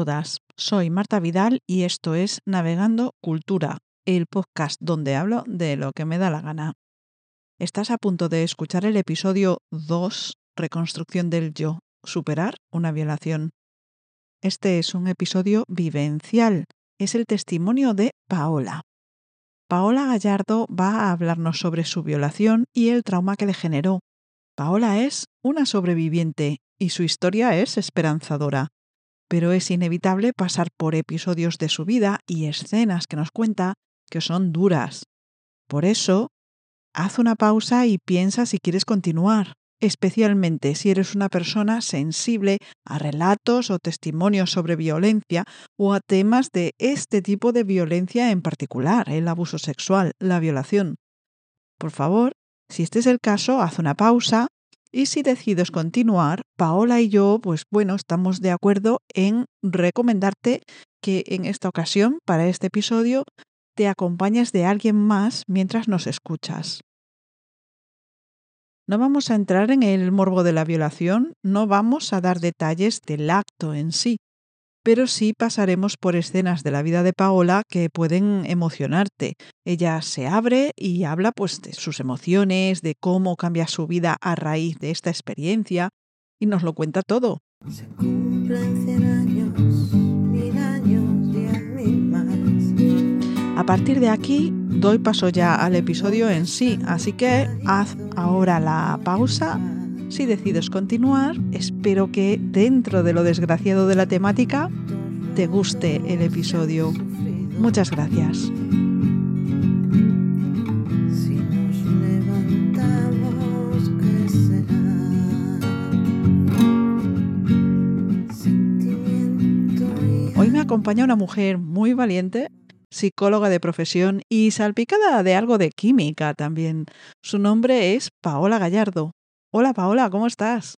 Todas, soy Marta Vidal y esto es Navegando Cultura, el podcast donde hablo de lo que me da la gana. Estás a punto de escuchar el episodio 2, Reconstrucción del Yo, Superar una violación. Este es un episodio vivencial, es el testimonio de Paola. Paola Gallardo va a hablarnos sobre su violación y el trauma que le generó. Paola es una sobreviviente y su historia es esperanzadora pero es inevitable pasar por episodios de su vida y escenas que nos cuenta que son duras. Por eso, haz una pausa y piensa si quieres continuar, especialmente si eres una persona sensible a relatos o testimonios sobre violencia o a temas de este tipo de violencia en particular, el abuso sexual, la violación. Por favor, si este es el caso, haz una pausa y si decides continuar, Paola y yo, pues bueno, estamos de acuerdo en recomendarte que en esta ocasión, para este episodio, te acompañes de alguien más mientras nos escuchas. No vamos a entrar en el morbo de la violación, no vamos a dar detalles del acto en sí, pero sí pasaremos por escenas de la vida de Paola que pueden emocionarte. Ella se abre y habla pues de sus emociones, de cómo cambia su vida a raíz de esta experiencia y nos lo cuenta todo. Se cumplen años, mil años, diez mil más. A partir de aquí doy paso ya al episodio en sí, así que haz ahora la pausa si decides continuar, espero que dentro de lo desgraciado de la temática te guste el episodio. Muchas gracias. Hoy me acompaña una mujer muy valiente, psicóloga de profesión y salpicada de algo de química también. Su nombre es Paola Gallardo. Hola Paola, ¿cómo estás?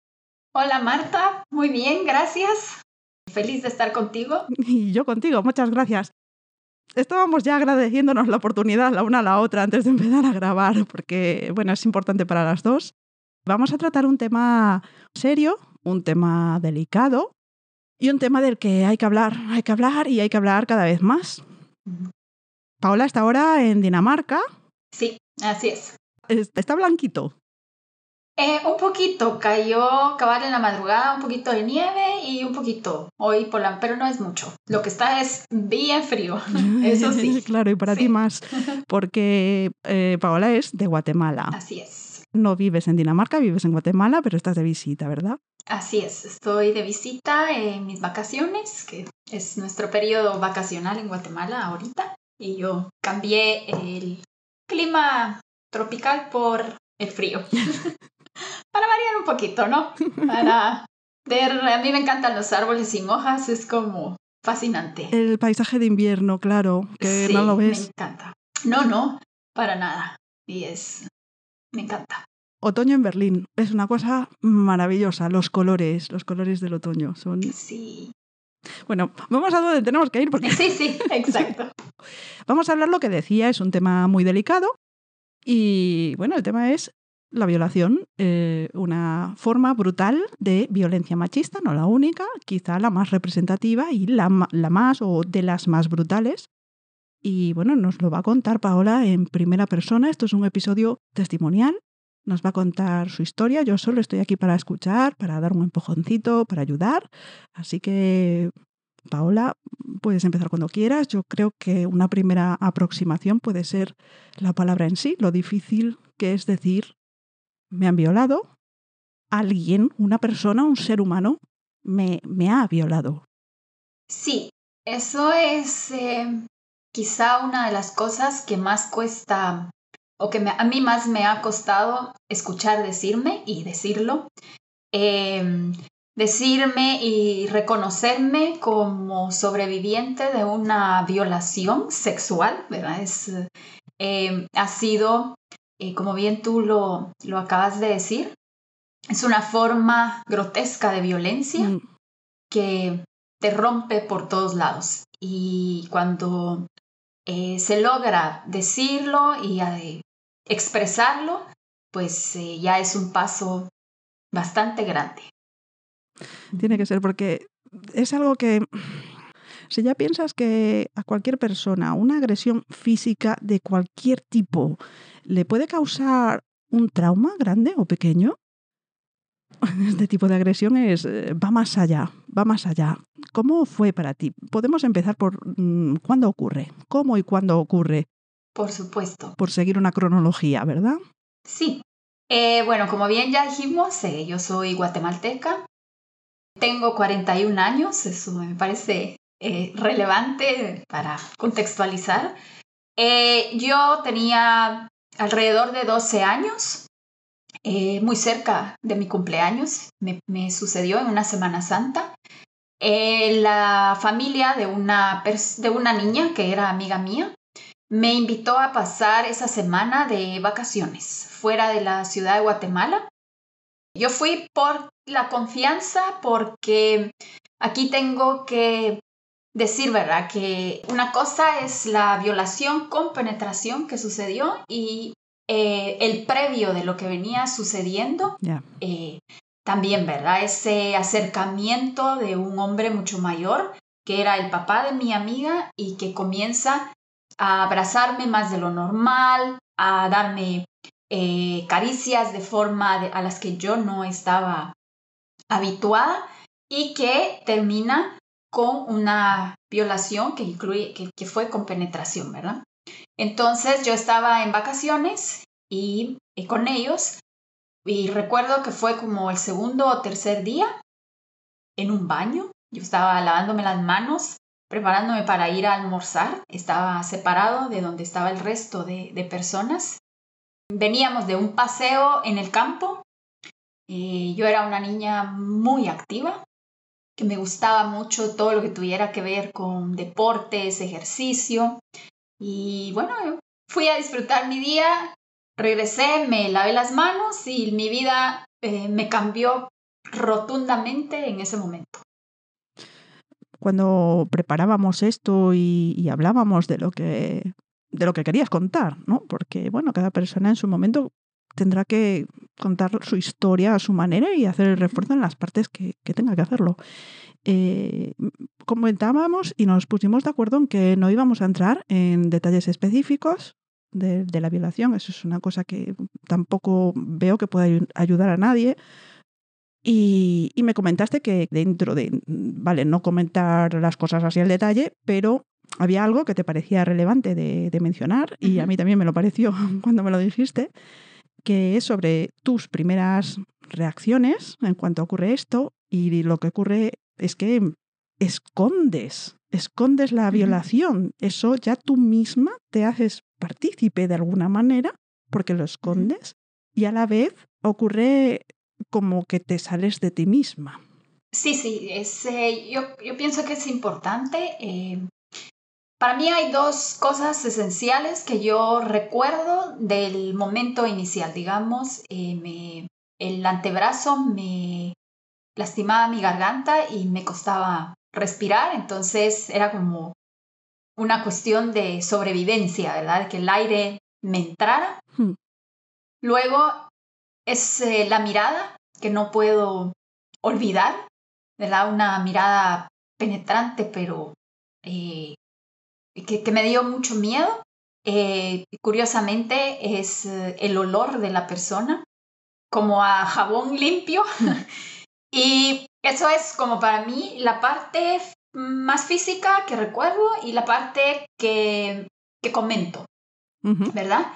Hola Marta, muy bien, gracias. Feliz de estar contigo. Y yo contigo, muchas gracias. Estábamos ya agradeciéndonos la oportunidad la una a la otra antes de empezar a grabar, porque bueno, es importante para las dos. Vamos a tratar un tema serio, un tema delicado y un tema del que hay que hablar, hay que hablar y hay que hablar cada vez más. Paola está ahora en Dinamarca. Sí, así es. Está blanquito. Eh, un poquito, cayó cabal en la madrugada, un poquito de nieve y un poquito hoy por la, pero no es mucho. Lo que está es bien frío, eso sí. claro, y para ti más, porque eh, Paola es de Guatemala. Así es. No vives en Dinamarca, vives en Guatemala, pero estás de visita, ¿verdad? Así es, estoy de visita en mis vacaciones, que es nuestro periodo vacacional en Guatemala ahorita, y yo cambié el clima tropical por el frío. para variar un poquito, ¿no? Para ver, a mí me encantan los árboles sin hojas, es como fascinante. El paisaje de invierno, claro, que no lo ves. Me encanta. No, no, para nada. Y es, me encanta. Otoño en Berlín es una cosa maravillosa. Los colores, los colores del otoño son. Sí. Bueno, vamos a donde tenemos que ir porque. Sí, sí, exacto. vamos a hablar lo que decía, es un tema muy delicado. Y bueno, el tema es la violación, eh, una forma brutal de violencia machista, no la única, quizá la más representativa y la, la, más o de las más brutales. Y bueno, nos lo va a contar Paola en primera persona. Esto es un episodio testimonial. Nos va a contar su historia. Yo solo estoy aquí para escuchar, para dar un empujoncito, para ayudar. Así que, Paola, puedes empezar cuando quieras. Yo creo que una primera aproximación puede ser la palabra en sí, lo difícil que es decir me han violado, alguien, una persona, un ser humano, me, me ha violado. Sí, eso es eh, quizá una de las cosas que más cuesta o que a mí más me ha costado escuchar decirme y decirlo. Em, decirme y reconocerme como sobreviviente de una violación sexual, ¿verdad? Es, em, ha sido eh, como bien tú lo, lo acabas de decir, es una forma grotesca de violencia mm. que te rompe por todos lados. Y cuando eh, se logra decirlo y eh, expresarlo, pues ya es un paso bastante grande. Tiene que ser porque es algo que si ya piensas que a cualquier persona una agresión física de cualquier tipo le puede causar un trauma grande o pequeño, este tipo de agresión es, eh, va más allá, va más allá. ¿Cómo fue para ti? Podemos empezar por mm, cuándo ocurre, cómo y cuándo ocurre. Por supuesto. Por seguir una cronología, ¿verdad? Sí. Eh, bueno, como bien ya dijimos, eh, yo soy guatemalteca. Tengo 41 años, eso me parece eh, relevante para contextualizar. Eh, yo tenía alrededor de 12 años, eh, muy cerca de mi cumpleaños, me, sucedió en una Semana Santa. la familia de una, de una niña que era amiga mía me invitó a pasar esa semana de vacaciones fuera de la ciudad de Guatemala. Yo fui por la confianza porque aquí tengo que decir, ¿verdad? Que una cosa es la violación con penetración que sucedió y eh, el previo de lo que venía sucediendo. Eh, también, ¿verdad? Ese acercamiento de un hombre mucho mayor, que era el papá de mi amiga y que comienza a abrazarme más de lo normal, a darme eh, caricias de forma a las que yo no estaba habituada y que termina con una violación que incluye, que, fue con penetración, ¿verdad? Entonces yo estaba en vacaciones y, con ellos y recuerdo que fue como el segundo o tercer día en un baño. Yo estaba lavándome las manos, preparándome para ir a almorzar. Estaba separado de donde estaba el resto de, de personas. Veníamos de un paseo en el campo. Y yo era una niña muy activa, que me gustaba mucho todo lo que tuviera que ver con deportes, ejercicio. Y bueno, fui a disfrutar mi día, regresé, me lavé las manos y mi vida eh, me cambió rotundamente en ese momento. Cuando preparábamos esto y, y hablábamos de lo que de lo que querías contar, ¿no? Porque bueno, cada persona en su momento tendrá que contar su historia a su manera y hacer el refuerzo en las partes que, tenga que hacerlo. Eh, comentábamos y nos pusimos de acuerdo en que no íbamos a entrar en detalles específicos de, la violación. Eso es una cosa que tampoco veo que pueda ayudar a nadie. Y, me comentaste que dentro de, vale, no comentar las cosas así al detalle, pero había algo que te parecía relevante de, mencionar y a mí también me lo pareció cuando me lo dijiste que es sobre tus primeras reacciones en cuanto ocurre esto y lo que ocurre es que escondes, escondes la violación. Eso ya tú misma te haces partícipe de alguna manera porque lo escondes y a la vez ocurre como que te sales de ti misma. Sí, sí, es, eh, yo, yo, pienso que es importante eh, para mí hay dos cosas esenciales que yo recuerdo del momento inicial. Digamos, eh, el antebrazo me lastimaba mi garganta y me costaba respirar, entonces era como una cuestión de sobrevivencia, ¿verdad? Que el aire me entrara. Hmm. Luego es eh, la mirada que no puedo olvidar, ¿verdad? Una mirada penetrante, pero eh, que, me dio mucho miedo. Eh, curiosamente es eh, el olor de la persona, como a jabón limpio. y eso es como para mí la parte más física que recuerdo y la parte que, que comento, ¿verdad?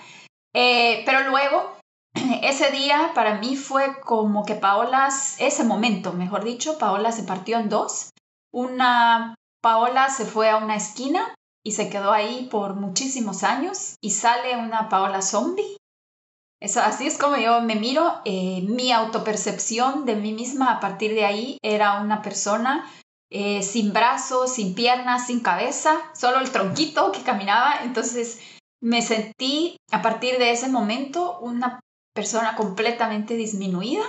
Eh, pero luego, ese día para mí fue como que Paola, ese momento, mejor dicho, Paola se partió en dos. Una, Paola se fue a una esquina y se quedó ahí por muchísimos años y sale una Paola zombie. Eso, así es como yo me miro. Eh, mi autopercepción de mí misma a partir de ahí era una persona eh, sin brazos, sin piernas, sin cabeza, solo el tronquito que caminaba. Entonces me sentí a partir de ese momento una persona completamente disminuida.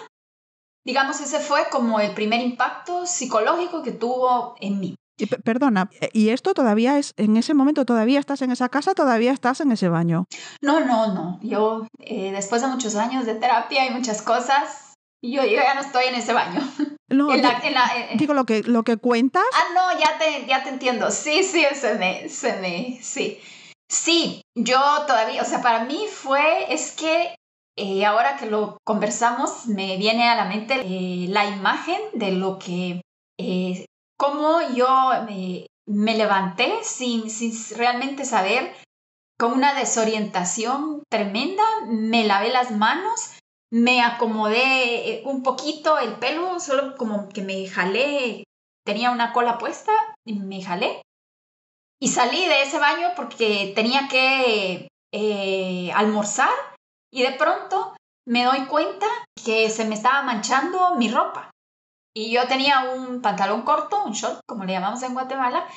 Digamos, ese fue como el primer impacto psicológico que tuvo en mí. Perdona, ¿y esto todavía es, en ese momento todavía estás en esa casa, todavía estás en ese baño? No, no, no. Yo, eh, después de muchos años de terapia y muchas cosas, Yo, yo ya no estoy en ese baño. No, En la- en la- en- digo lo que, lo que cuentas. Ah, no, ya te, ya te entiendo. Sí, sí, se me, se me, sí. Sí, yo todavía, o sea, para mí fue, es que eh, ahora que lo conversamos, me viene a la mente eh, la imagen de lo que, eh, cómo yo me, levanté sin, sin realmente saber, con una desorientación tremenda, me lavé las manos, me acomodé eh, un poquito el pelo, solo como que me jalé, tenía una cola puesta me jalé. Y salí de ese baño porque tenía que eh, almorzar y de pronto me doy cuenta que se me estaba manchando mi ropa. Y yo tenía un pantalón corto, un short, como le llamamos en Guatemala,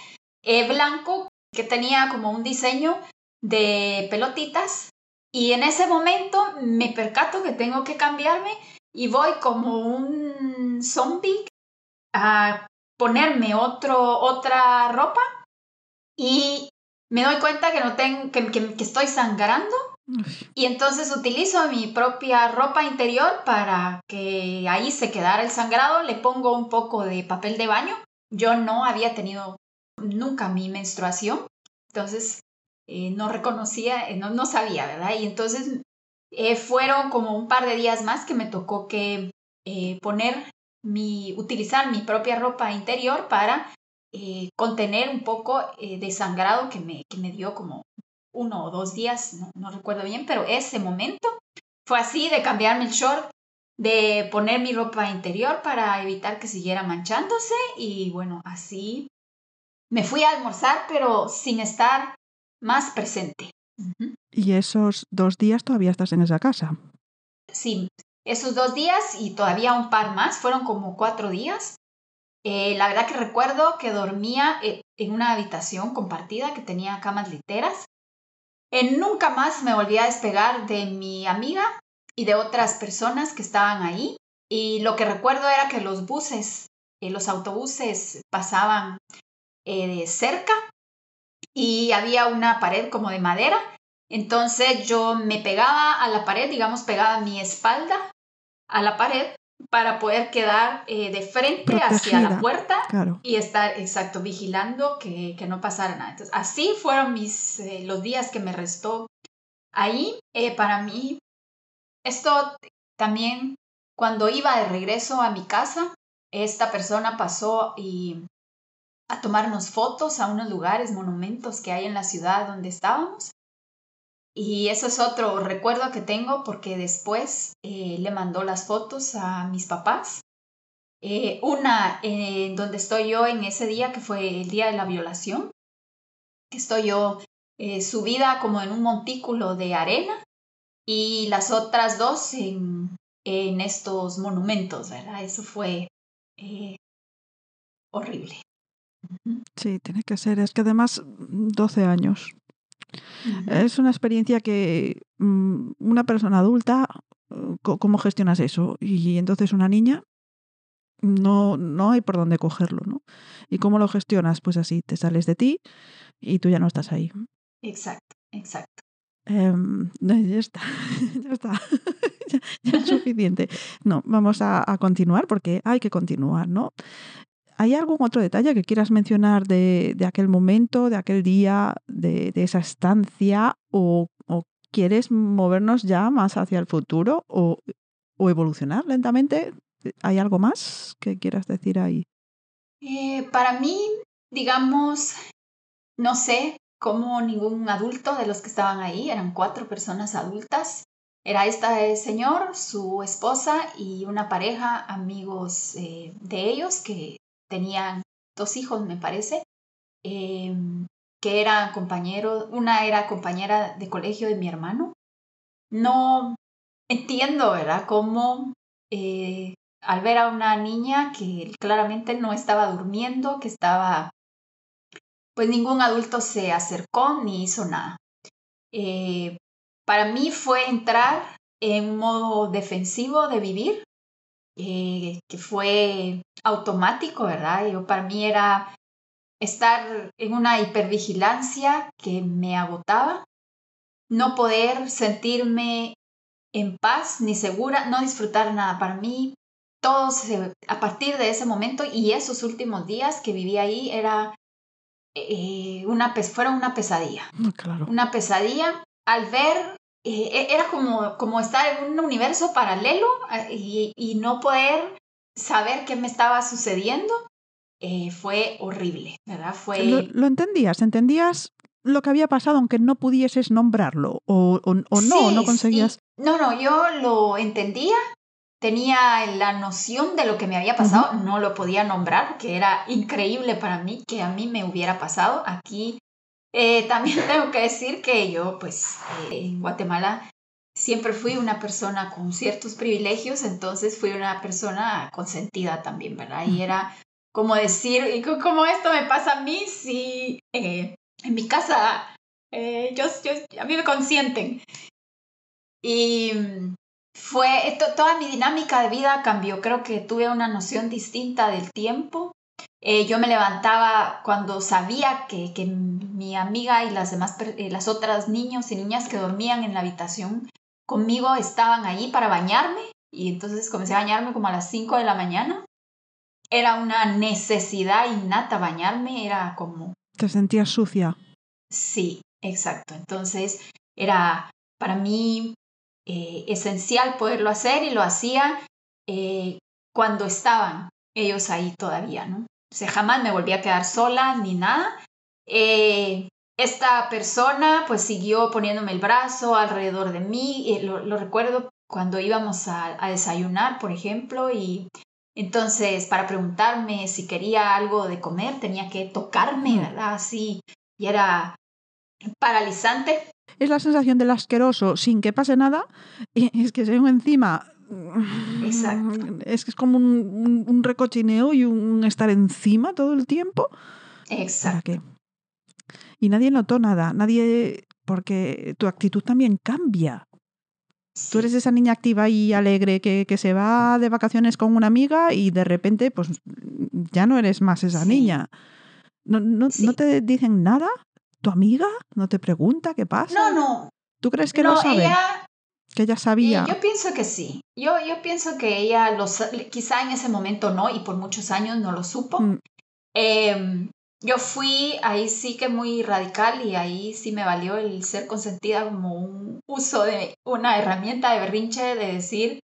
eh, blanco, que tenía como un diseño de pelotitas. Y en ese momento me percato que tengo que cambiarme y voy como un zombie a ponerme otro, otra ropa y me doy cuenta que no tengo, que, que- que estoy sangrando y entonces utilizo mi propia ropa interior para que ahí se quedara el sangrado, le pongo un poco de papel de baño. Yo no había tenido nunca mi menstruación, entonces eh, no reconocía, eh, no, no sabía, ¿verdad? Y entonces eh, fueron como un par de días más que me tocó que eh, poner mi, utilizar mi propia ropa interior para contener un poco de sangrado que me, que me dio como uno o dos días, no, no recuerdo bien, pero ese momento fue así de cambiarme el short, de poner mi ropa interior para evitar que siguiera manchándose y bueno, así me fui a almorzar, pero sin estar más presente. Y esos dos días todavía estás en esa casa. Sí, esos dos días y todavía un par más, fueron como cuatro días. Eh, la verdad que recuerdo que dormía eh, en una habitación compartida que tenía camas literas. Nunca más me volví a despegar de mi amiga y de otras personas que estaban ahí. Y lo que recuerdo era que los buses, eh, los autobuses pasaban eh, cerca y había una pared como de madera. Entonces yo me pegaba a la pared, digamos, pegaba mi espalda a la pared para poder quedar eh, de frente hacia la puerta Claro. y estar, exacto, vigilando que, que no pasara nada. Entonces, así fueron mis, eh, los días que me restó ahí. Eh, para mí, esto también, cuando iba de regreso a mi casa, esta persona pasó y a tomarnos fotos a unos lugares, monumentos que hay en la ciudad donde estábamos. Y eso es otro recuerdo que tengo porque después eh, le mandó las fotos a mis papás. Eh, una en donde estoy yo en ese día, que fue el día de la violación, que estoy yo eh, subida como en un montículo de arena y las otras dos en, en estos monumentos, ¿verdad? Eso fue eh, horrible. Sí, tiene que ser. Es que además, mm, 12 años. Es una experiencia que mm, una persona adulta, eh, ¿cómo gestionas eso? Y entonces una niña, no, no hay por dónde cogerlo, ¿no? ¿Y cómo lo gestionas? Pues así, te sales de ti y tú ya no estás ahí. Exacto, exacto. Em, ya está, ya está, ya, ya es suficiente. No, vamos a, a continuar porque hay que continuar, ¿no? ¿Hay algún otro detalle que quieras mencionar de, aquel momento, de aquel día, de, esa estancia? O, quieres movernos ya más hacia el futuro o, o evolucionar lentamente? ¿Hay algo más que quieras decir ahí? Eh, para mí, digamos, no sé cómo ningún adulto de los que estaban ahí, eran cuatro personas adultas, era este señor, su esposa y una pareja, amigos eh, de ellos que tenían dos hijos, me parece, eh, que eran compañeros, una era compañera de colegio de mi hermano. No entiendo, ¿verdad? Cómo eh, al ver a una niña que claramente no estaba durmiendo, que estaba, pues ningún adulto se acercó ni hizo nada. Eh, para mí fue entrar en modo defensivo de vivir, eh, que fue automático, ¿verdad? Yo, para mí era estar en una hipervigilancia que me agotaba, no poder sentirme en paz ni segura, no disfrutar nada. Para mí, todo a partir de ese momento y esos últimos días que viví ahí era eh, una, fueron una pesadilla. Mm, claro. Una pesadilla al ver, eh, era como, como estar en un universo paralelo y, y no poder saber qué me estaba sucediendo. Eh, fue horrible, ¿verdad? Fue... ¿Lo, entendías? ¿Entendías lo que había pasado aunque no pudieses nombrarlo? ¿O, o, no? ¿No conseguías? No, no, yo lo entendía, tenía la noción de lo que me había pasado, no lo podía nombrar, que era increíble para mí que a mí me hubiera pasado. Aquí eh, también tengo que decir que yo, pues, eh, en Guatemala siempre fui una persona con ciertos privilegios, entonces fui una persona consentida también, ¿verdad? Y era como decir, y como esto me pasa a mí, si eh, en mi casa eh, yo, a mí me consienten. Y fue, toda mi dinámica de vida cambió, creo que tuve una noción distinta del tiempo. Eh, yo me levantaba cuando sabía que, que mi amiga y las demás, las otras niños y niñas que dormían en la habitación conmigo estaban ahí para bañarme y entonces comencé a bañarme como a las 5 de la mañana. Era una necesidad innata bañarme, era como... ¿Te sentías sucia? Sí, exacto. Entonces era para mí eh, esencial poderlo hacer y lo hacía eh, cuando estaban ellos ahí todavía, ¿no? O sea, jamás me volví a quedar sola ni nada. Eh, esta persona pues siguió poniéndome el brazo alrededor de mí, lo, lo, recuerdo cuando íbamos a, a, desayunar, por ejemplo, y entonces para preguntarme si quería algo de comer tenía que tocarme, mm. ¿verdad? Así, y era paralizante. Es la sensación del asqueroso sin que pase nada, y es que se encima Exacto. Es que es como un, un, recochineo y un estar encima todo el tiempo. Exacto. ¿Para qué? Y nadie notó nada, nadie, porque tu actitud también cambia. Tú eres esa niña activa y alegre que, que, se va de vacaciones con una amiga y de repente, pues ya no eres más esa niña. ¿No, no, ¿No, te dicen nada? ¿Tu amiga? ¿No te pregunta qué pasa? No, no. ¿Tú crees que no, lo sabe? Ella, que ella sabía. Yo pienso que sí. Yo, yo pienso que ella, lo, quizá en ese momento no, y por muchos años no lo supo. Mm. Eh, yo fui ahí sí que muy radical y ahí sí me valió el ser consentida como un uso de una herramienta de berrinche de decir,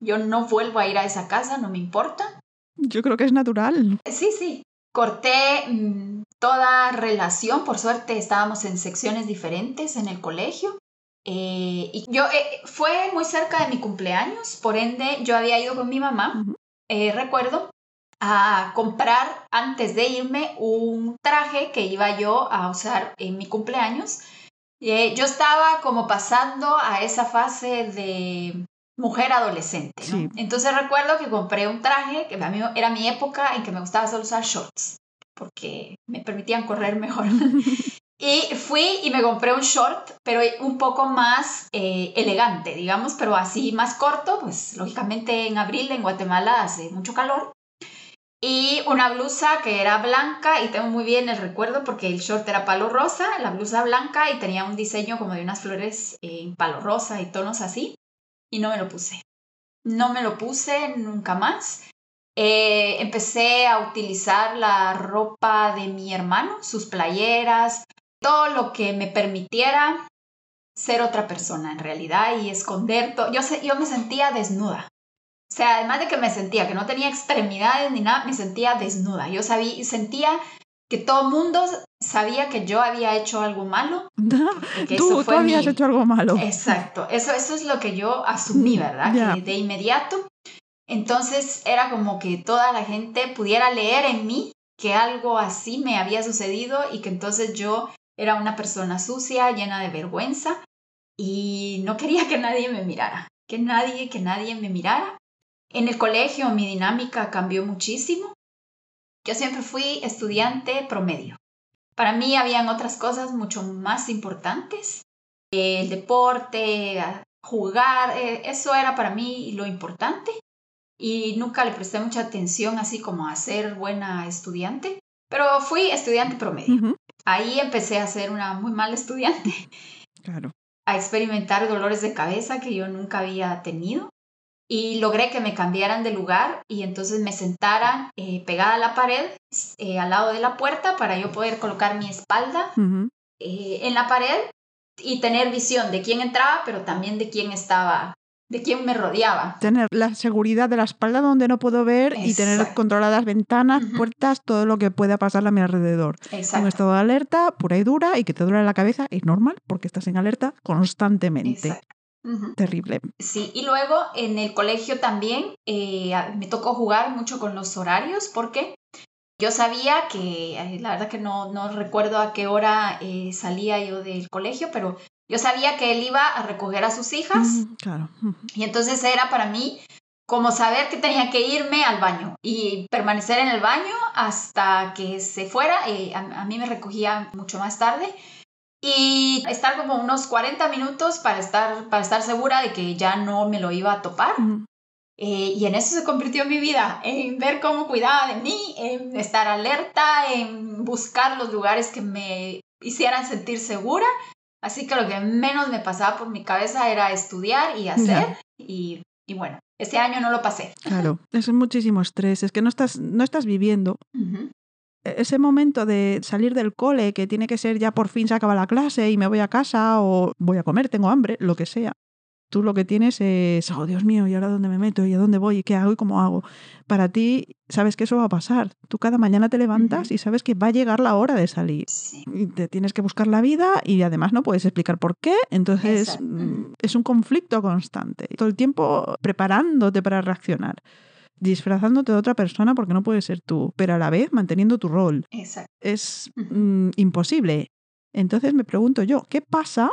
yo no vuelvo a ir a esa casa, no me importa. Yo creo que es natural. Sí, sí. Corté mm, toda relación, por suerte estábamos en secciones diferentes en el colegio. Eh, y yo eh, fue muy cerca de mi cumpleaños, por ende yo había ido con mi mamá, eh, recuerdo, a comprar antes de irme un traje que iba yo a usar en mi cumpleaños. Eh, yo estaba como pasando a esa fase de mujer adolescente. Entonces recuerdo que compré un traje que a mí era mi época en que me gustaba solo usar shorts porque me permitían correr mejor. y fui y me compré un short, pero un poco más eh, elegante, digamos, pero así más corto, pues lógicamente en abril en Guatemala hace mucho calor y una blusa que era blanca y tengo muy bien el recuerdo porque el short era palo rosa, la blusa blanca y tenía un diseño como de unas flores en palo rosa y tonos así y no me lo puse. No me lo puse nunca más. Eh, empecé a utilizar la ropa de mi hermano, sus playeras, todo lo que me permitiera ser otra persona en realidad y esconder todo. Yo, yo me sentía desnuda. O sea, además de que me sentía que no tenía extremidades ni nada, me sentía desnuda. Yo sabía, sentía que todo el mundo sabía que yo había hecho algo malo. Que tú, tú habías hecho algo malo. Exacto, eso, eso es lo que yo asumí, mm, ¿verdad? Que de inmediato. Entonces era como que toda la gente pudiera leer en mí que algo así me había sucedido y que entonces yo era una persona sucia, llena de vergüenza y no quería que nadie me mirara, que nadie, que nadie me mirara. En el colegio mi dinámica cambió muchísimo. Yo siempre fui estudiante promedio. Para mí habían otras cosas mucho más importantes. El deporte, jugar, eh, eso era para mí lo importante. Y nunca le presté mucha atención así como a ser buena estudiante. Pero fui estudiante promedio. Ahí empecé a ser una muy mala estudiante. Claro. a experimentar dolores de cabeza que yo nunca había tenido y logré que me cambiaran de lugar y entonces me sentaran eh, pegada a la pared eh, al lado de la puerta para yo poder colocar mi espalda eh, en la pared y tener visión de quién entraba, pero también de quién estaba de quién me rodeaba. Tener la seguridad de la espalda donde no puedo ver y tener controladas ventanas, puertas, todo lo que pueda pasar a mi alrededor. Exacto. Un estado de alerta pura y dura y que te duele la cabeza es normal porque estás en alerta constantemente. Terrible. Sí, y luego en el colegio también eh, me tocó jugar mucho con los horarios porque yo sabía que, la verdad que no, no recuerdo a qué hora eh, salía yo del colegio, pero yo sabía que él iba a recoger a sus hijas. claro. Y entonces era para mí como saber que tenía que irme al baño y permanecer en el baño hasta que se fuera. Eh, a, mí me recogía mucho más tarde. Y estar como unos 40 minutos para estar, para estar segura de que ya no me lo iba a topar. Eh, y en eso se convirtió mi vida, en ver cómo cuidaba de mí, en estar alerta, en buscar los lugares que me hicieran sentir segura Así que lo que menos me pasaba por mi cabeza era estudiar y hacer. Y, y, bueno, este año no lo pasé. Claro, es muchísimo estrés. Es que no estás, no estás viviendo. E-, ese momento de salir del cole, que tiene que ser ya por fin se acaba la clase y me voy a casa o voy a comer, tengo hambre, lo que sea. Tú lo que tienes es, oh Dios mío, ¿y ahora dónde me meto? ¿Y a dónde voy? ¿Y qué hago? ¿Y cómo hago? Para ti, sabes que eso va a pasar. Tú cada mañana te levantas y sabes que va a llegar la hora de salir. Y te tienes que buscar la vida y además no puedes explicar por qué. Entonces mm, es un conflicto constante. Todo el tiempo preparándote para reaccionar disfrazándote de otra persona porque no puedes ser tú, pero a la vez manteniendo tu rol. Exacto. Es mm, imposible. Entonces me pregunto yo, ¿qué pasa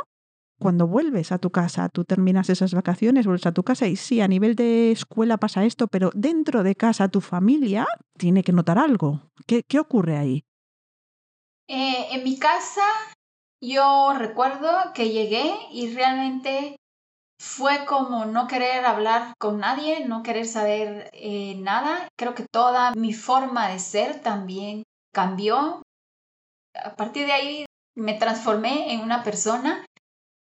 cuando vuelves a tu casa, tú terminas esas vacaciones, vuelves a tu casa y sí, a nivel de escuela pasa esto, pero dentro de casa tu familia tiene que notar algo. ¿Qué, qué ocurre ahí? Eh, en mi casa yo recuerdo que llegué y realmente fue como no querer hablar con nadie, no querer saber eh, nada. Creo que toda mi forma de ser también cambió. A partir de ahí me transformé en una persona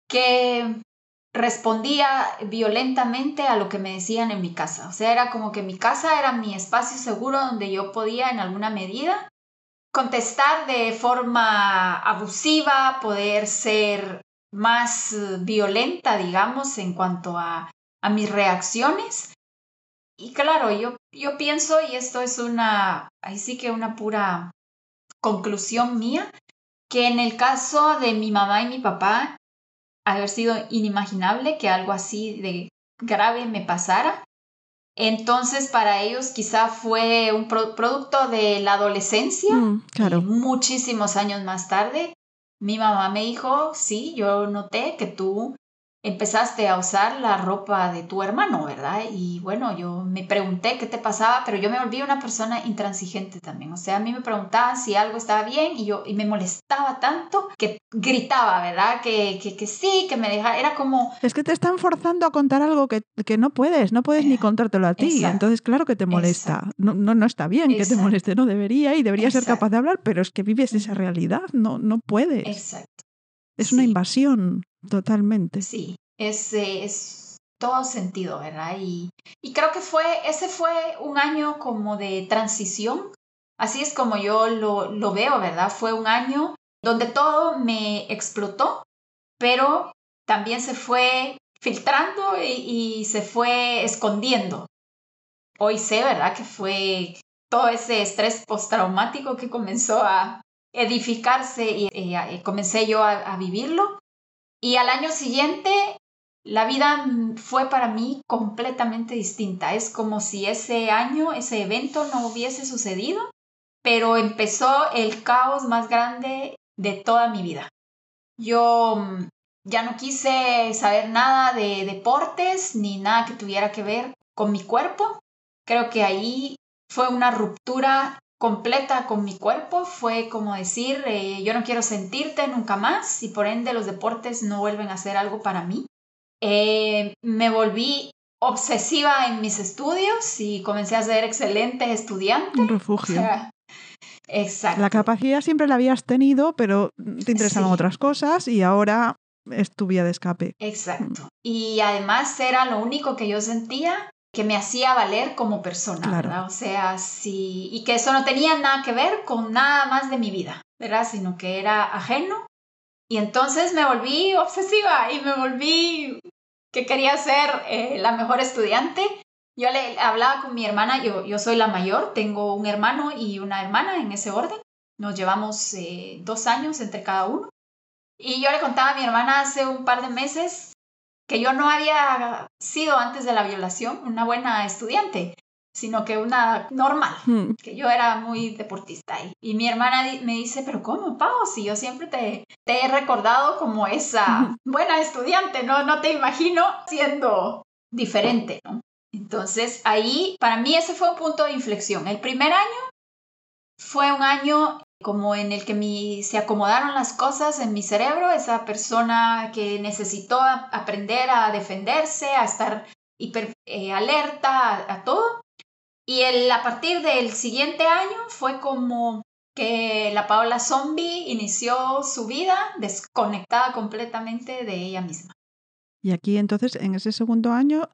que respondía violentamente a lo que me decían en mi casa. O sea, era como que mi casa era mi espacio seguro donde yo podía en alguna medida contestar de forma abusiva, poder ser más violenta, digamos, en cuanto a, a mis reacciones. Y claro, yo, yo pienso, y esto es una, ahí sí que una pura conclusión mía, que en el caso de mi mamá y mi papá, haber sido inimaginable que algo así de grave me pasara. Entonces para ellos quizá fue un producto de la adolescencia, mm, claro. muchísimos años más tarde. Mi mamá me dijo, sí, yo noté que tú empezaste a usar la ropa de tu hermano, ¿verdad? Y bueno, yo me pregunté qué te pasaba, pero yo me volví una persona intransigente también. O sea, a mí me preguntaban si algo estaba bien y yo y me molestaba tanto que gritaba, ¿verdad? Que, que, que sí, que me dejara. Era como... Es que te están forzando a contar algo que, que no puedes, no puedes ni contártelo a ti. Entonces, claro que te molesta. No, no, no, está bien que te moleste, no debería y debería ser capaz de hablar, pero es que vives esa realidad, no, no puedes. Exacto. Es una invasión. Totalmente. Sí, es, es todo sentido, ¿verdad? Y, y creo que fue, ese fue un año como de transición. Así es como yo lo, lo veo, ¿verdad? Fue un año donde todo me explotó, pero también se fue filtrando y, y, se fue escondiendo. Hoy sé, ¿verdad? Que fue todo ese estrés postraumático que comenzó a edificarse y, y, comencé yo a, vivirlo. Y al año siguiente, la vida fue para mí completamente distinta. Es como si ese año, ese evento no hubiese sucedido, pero empezó el caos más grande de toda mi vida. Yo mm, ya no quise saber nada de deportes ni nada que tuviera que ver con mi cuerpo. Creo que ahí fue una ruptura completa con mi cuerpo fue como decir, eh, yo no quiero sentirte nunca más y por ende los deportes no vuelven a ser algo para mí. Eh, me volví obsesiva en mis estudios y comencé a ser excelente estudiante. Un refugio. exacto. La capacidad siempre la habías tenido, pero te interesaban otras cosas y ahora es tu vía de escape. Exacto. Y además era lo único que yo sentía que me hacía valer como persona, Claro. ¿verdad? O sea, sí, y que eso no tenía nada que ver con nada más de mi vida, ¿verdad? Sino que era ajeno. Y entonces me volví obsesiva y me volví que quería ser eh, la mejor estudiante. Yo le hablaba con mi hermana, yo, yo soy la mayor, tengo un hermano y una hermana en ese orden. Nos llevamos eh, dos años entre cada uno. Y yo le contaba a mi hermana hace un par de meses que yo no había sido antes de la violación una buena estudiante, sino que una normal, Hmm. que yo era muy deportista. Y, y mi hermana di- me dice, pero ¿cómo, Pau? Si yo siempre te, te he recordado como esa buena estudiante, ¿no? No te imagino siendo diferente, ¿no? Entonces ahí, para mí ese fue un punto de inflexión. El primer año fue un año como en el que mi- se acomodaron las cosas en mi cerebro, esa persona que necesitó a- aprender a defenderse, a estar hiper eh, alerta a, a todo. Y el, a partir del siguiente año fue como que la Paola Zombie inició su vida desconectada completamente de ella misma. Y aquí entonces, en ese segundo año,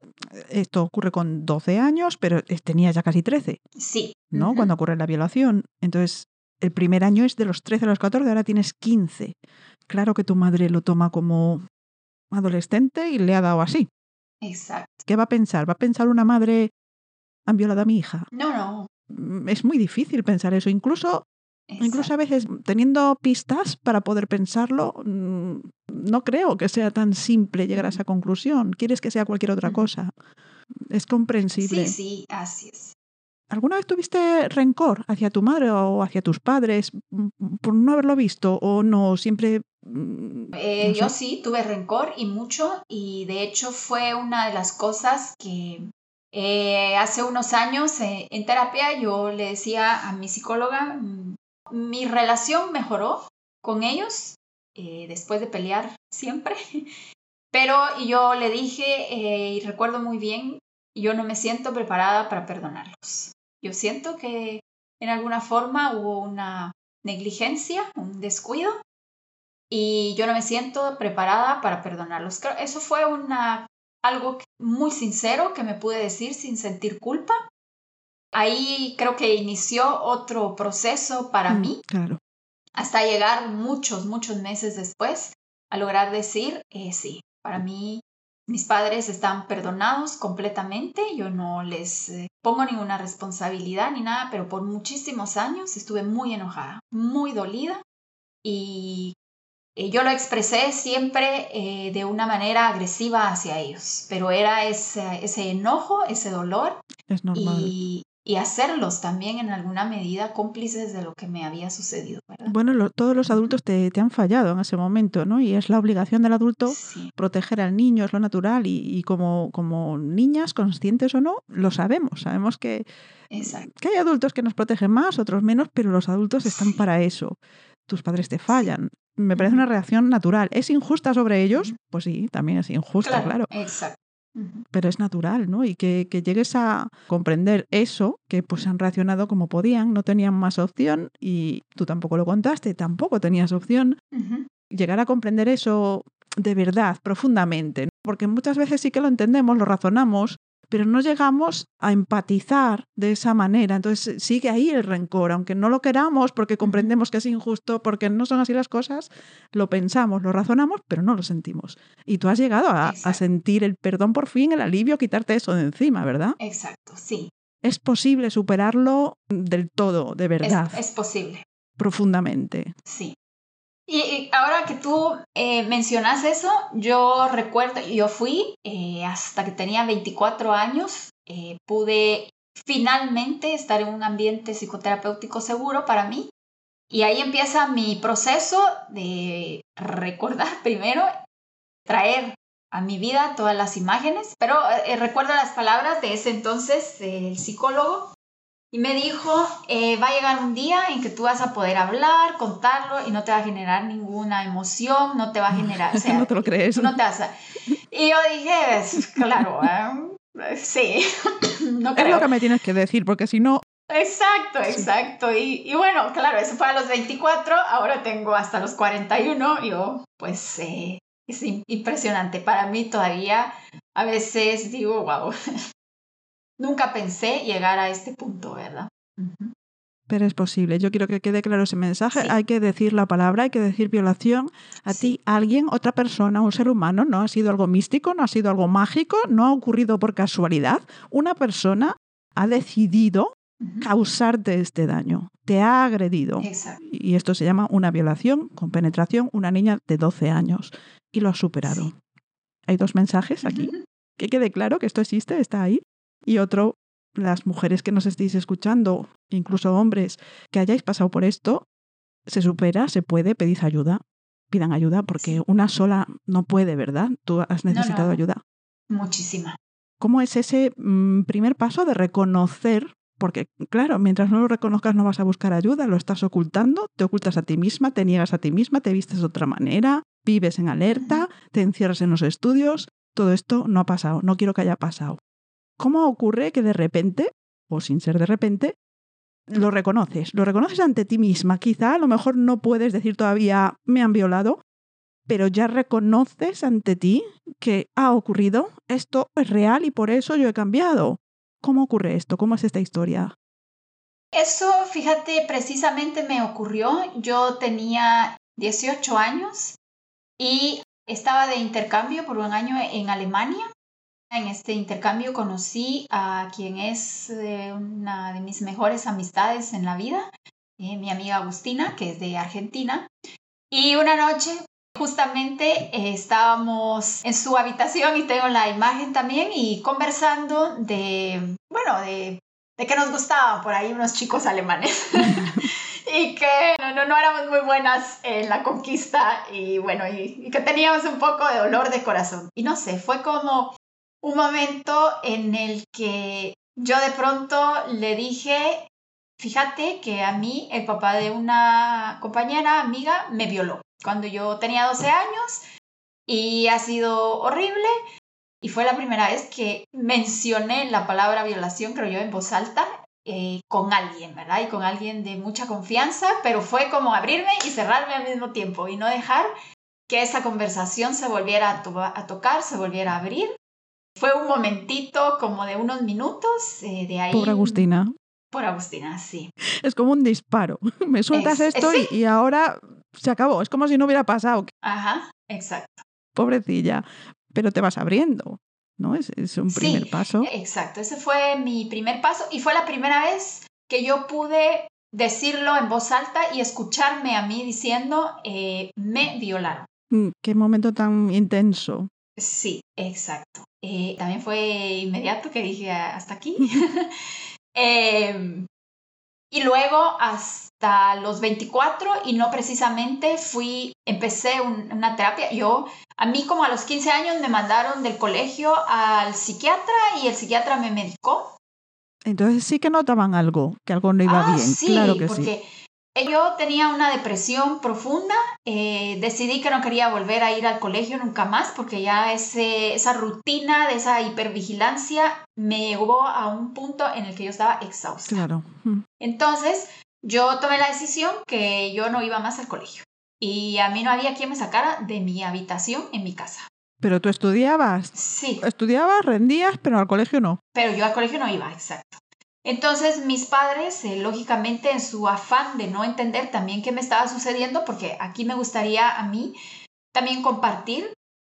esto ocurre con 12 años, pero eh, tenía ya casi 13, Sí. ¿no? Cuando ocurre la violación. Entonces, el primer año es de los 13 a los 14, ahora tienes 15. Claro que tu madre lo toma como adolescente y le ha dado así. Exacto. ¿Qué va a pensar? ¿Va a pensar una madre, han violado a mi hija? No, no. Mm, Es muy difícil pensar eso. Incluso, incluso a veces teniendo pistas para poder pensarlo, mm, no creo que sea tan simple llegar a esa conclusión. Quieres que sea cualquier otra cosa. Es comprensible. Sí, sí, así es. ¿Alguna vez tuviste rencor hacia tu madre o hacia tus padres mm, por no haberlo visto o no siempre... mm, Eh, yo sí tuve rencor y mucho y de hecho fue una de las cosas que eh, hace unos años eh, en terapia yo le decía a mi psicóloga, mm, mi relación mejoró con ellos eh, después de pelear siempre, pero yo le dije y recuerdo muy bien, yo no me siento preparada para perdonarlos. Yo siento que en alguna forma hubo una negligencia, un descuido y yo no me siento preparada para perdonarlos. Eso fue una, algo muy sincero que me pude decir sin sentir culpa. Ahí creo que inició otro proceso para Mm, mí, Claro. hasta llegar muchos, muchos meses después a lograr decir, eh, sí, para mí mis padres están perdonados completamente, yo no les eh, pongo ninguna responsabilidad ni nada, pero por muchísimos años estuve muy enojada, muy dolida y eh, yo lo expresé siempre eh, de una manera agresiva hacia ellos, pero era ese, ese enojo, ese dolor Es normal. y, y hacerlos también en alguna medida cómplices de lo que me había sucedido, ¿verdad? Bueno, lo- todos los adultos te, te han fallado en ese momento, ¿no? Y es la obligación del adulto Sí, proteger al niño, es lo natural. Y, y como, como niñas, conscientes o no, lo sabemos. Sabemos que, exacto. que hay adultos que nos protegen más, otros menos, pero los adultos están Sí. para eso. Tus padres te fallan. Me parece una reacción natural. ¿Es injusta sobre ellos? Pues sí, también es injusta, claro. Exacto. Pero es natural, ¿no? Y que, que llegues a comprender eso, que pues han reaccionado como podían, no tenían más opción y tú tampoco lo contaste, tampoco tenías opción. Llegar a comprender eso de verdad, profundamente, ¿no? porque muchas veces sí que lo entendemos, lo razonamos, pero no llegamos a empatizar de esa manera. Entonces sigue ahí el rencor, aunque no lo queramos porque comprendemos que es injusto, porque no son así las cosas, lo pensamos, lo razonamos, pero no lo sentimos. Y tú has llegado a, sentir el perdón por fin, el alivio, quitarte eso de encima, ¿verdad? Exacto, sí. Es posible superarlo del todo, de Es, verdad, es posible, profundamente. sí. Y, ahora que tú eh, mencionas eso, yo recuerdo, yo fui eh, hasta que tenía 24 años, eh, pude finalmente estar en un ambiente psicoterapéutico seguro para mí. Y ahí empieza mi proceso de recordar primero, traer a mi vida todas las imágenes, pero eh, recuerdo las palabras de ese entonces del psicólogo y me dijo, eh, va a llegar un día en que tú vas a poder hablar, contarlo y no te va a generar ninguna emoción, no te va a generar, o sea, no te lo crees. no te vas a... Y yo dije, "Es- claro, eh, sí, no Es lo creo. que me tienes que decir, porque si no, Exacto, exacto. Y, y bueno, claro, eso fue a los 24, ahora tengo hasta los 41. Yo, pues, eh, es impresionante. Para mí todavía a veces digo, wow, nunca pensé llegar a este punto, ¿verdad? Pero es posible. Yo quiero que quede claro ese mensaje. Hay que decir la palabra, hay que decir violación. A ti, alguien, otra persona, un ser humano, no ha sido algo místico, no ha sido algo mágico, no ha ocurrido por casualidad. Una persona ha decidido causarte este daño, te ha agredido. Y esto se llama una violación con penetración, una niña de 12 años. Y lo ha superado. Hay dos mensajes aquí. Que quede claro que esto existe, está ahí. Y otro, las mujeres que nos estéis escuchando, incluso hombres que hayáis pasado por esto, se supera, se puede, pedid ayuda. Pidan ayuda porque una sola no puede, ¿verdad? Tú has necesitado ayuda. Muchísima. ¿Cómo es ese mm, primer paso de reconocer? Porque, claro, mientras no lo reconozcas no vas a buscar ayuda, lo estás ocultando, te ocultas a ti misma, te niegas a ti misma, te vistes de otra manera, vives en alerta, te encierras en los estudios. Todo esto no ha pasado, no quiero que haya pasado. ¿Cómo ocurre que de repente, o sin ser de repente, lo reconoces? Lo reconoces ante ti misma. Quizá a lo mejor no puedes decir todavía me han violado, pero ya reconoces ante ti que ha ocurrido, esto es real y por eso yo he cambiado. ¿Cómo ocurre esto? ¿Cómo es esta historia? Eso, fíjate, precisamente me ocurrió. Yo tenía 18 años y estaba de intercambio por un año en Alemania en este intercambio conocí a quien es eh, una de mis mejores amistades en la vida, eh, mi amiga Agustina, que es de Argentina. Y una noche justamente estábamos en su habitación y tengo la imagen también y conversando de, bueno, de, de que nos gustaban por ahí unos chicos alemanes. y que no, no, no, éramos muy buenas en la conquista y bueno, y, que teníamos un poco de dolor de corazón. Y no sé, fue como un momento en el que yo de pronto le dije, fíjate que a mí el papá de una compañera, amiga, me violó cuando yo tenía 12 años y ha sido horrible. Y fue la primera vez que mencioné la palabra violación, creo yo, en voz alta, eh, con alguien, ¿verdad? Y con alguien de mucha confianza, pero fue como abrirme y cerrarme al mismo tiempo y no dejar que esa conversación se volviera a, a tocar, se volviera a abrir fue un momentito como de unos minutos eh, de ahí. Por Agustina. Por Agustina, sí. Es como un disparo. Me sueltas esto y, ahora se acabó. Es como si no hubiera pasado. Ajá, exacto. Pobrecilla. Pero te vas abriendo, ¿no? Es, es un primer paso. Exacto, ese fue mi primer paso y fue la primera vez que yo pude decirlo en voz alta y escucharme a mí diciendo, eh, me violaron. Mm, qué momento tan intenso. Sí, exacto. Eh, también fue inmediato que dije hasta aquí. Em, y luego hasta los 24 y no precisamente fui, empecé una terapia. Yo, a mí como a los 15 años me mandaron del colegio al psiquiatra y el psiquiatra me medicó. Entonces sí que notaban algo, que algo no iba ah, bien. Sí, claro que porque yo tenía una depresión profunda, eh, decidí que no quería volver a ir al colegio nunca más porque ya ese, esa rutina de esa hipervigilancia me llevó a un punto en el que yo estaba exhausta. Claro. Entonces yo tomé la decisión que yo no iba más al colegio y a mí no había quien me sacara de mi habitación en mi casa. Pero tú estudiabas. Sí. Estudiabas, rendías, pero al colegio no. Pero yo al colegio no iba, exacto. Entonces mis padres, eh, lógicamente en su afán de no entender también qué me estaba sucediendo, porque aquí me gustaría a mí también compartir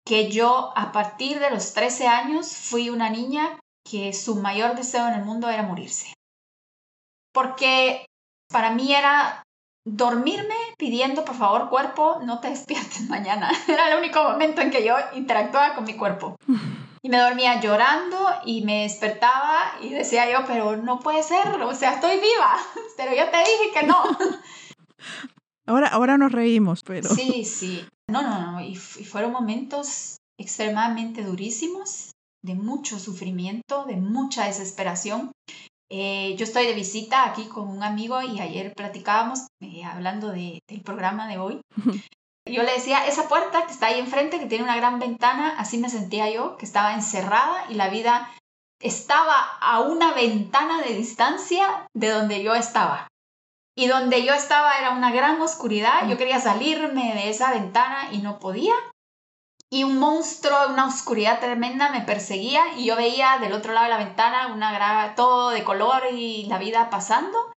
que yo a partir de los 13 años fui una niña que su mayor deseo en el mundo era morirse. Porque para mí era dormirme pidiendo, por favor, cuerpo, no te despiertes mañana. Era el único momento en que yo interactuaba con mi cuerpo. Y me dormía llorando y me despertaba y decía yo, pero no puede ser, o sea, estoy viva, pero yo te dije que no. Ahora, ahora nos reímos, pero... Sí, sí. No, no, no. Y, fueron momentos extremadamente durísimos, de mucho sufrimiento, de mucha desesperación. Eh, yo estoy de visita aquí con un amigo y ayer platicábamos eh, hablando de, del programa de hoy Yo le decía, esa puerta que está ahí enfrente, que tiene una gran ventana, así me sentía yo, que estaba encerrada y la vida estaba a una ventana de distancia de donde yo estaba. Y donde yo estaba era una gran oscuridad, yo quería salirme de esa ventana y no podía. y un monstruo, una oscuridad tremenda me perseguía y yo veía del otro lado de la ventana una gra todo de color y la vida pasando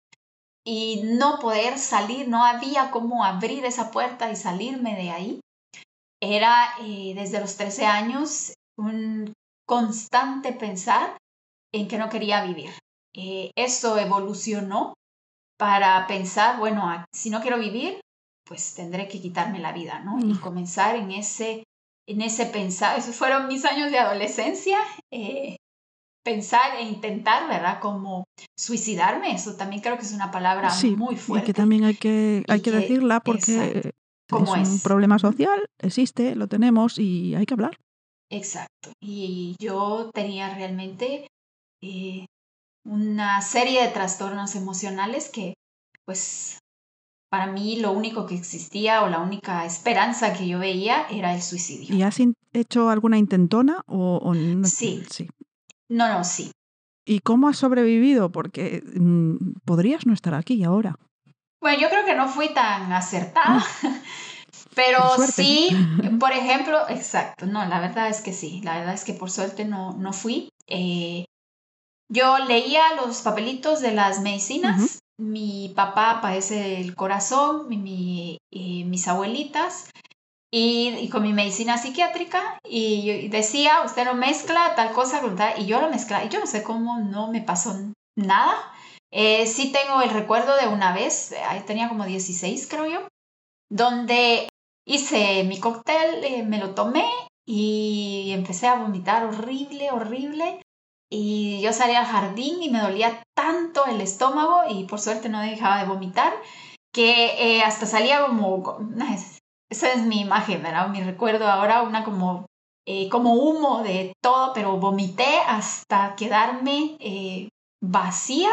y no poder salir, no había cómo abrir esa puerta y salirme de ahí. Era eh, desde los 13 años un constante pensar en que no quería vivir. Eh, eso evolucionó para pensar, bueno, si no quiero vivir, pues tendré que quitarme la vida, ¿no? Y comenzar en ese, en ese pensar, esos fueron mis años de adolescencia, eh, pensar e intentar, ¿verdad? Como suicidarme, eso también creo que es una palabra muy fuerte. Y que también hay que, hay que, decirla porque es un problema social, existe, lo tenemos y hay que hablar. Exacto. Y yo tenía realmente eh, una serie de trastornos emocionales que, pues, para mí lo único que existía o la única esperanza que yo veía era el suicidio. ¿Y has hecho alguna intentona o, no? Sí. sí. No, no, sí. ¿Y cómo has sobrevivido? Porque mm, podrías no estar aquí ahora. Bueno, yo creo que no fui tan acertada. Ah. Pero sí, por ejemplo, exacto, no, la verdad es que sí, la verdad es que por suerte no, no fui. Eh, yo leía los papelitos de las medicinas, mi papá padece del corazón, mi, eh, mis abuelitas, y, con mi medicina psiquiátrica, y, decía, usted no mezcla tal cosa y yo lo mezclaba, y yo no sé cómo no me pasó nada. Eh, sí tengo el recuerdo de una vez, ahí tenía como 16 creo yo, donde hice mi cóctel, eh, me lo tomé y empecé a vomitar horrible, horrible. Y yo salí al jardín y me dolía tanto el estómago y por suerte no dejaba de vomitar que eh, hasta salía como, esa es mi imagen, ¿verdad? Mi recuerdo ahora, una como, eh, como humo de todo, pero vomité hasta quedarme vacía.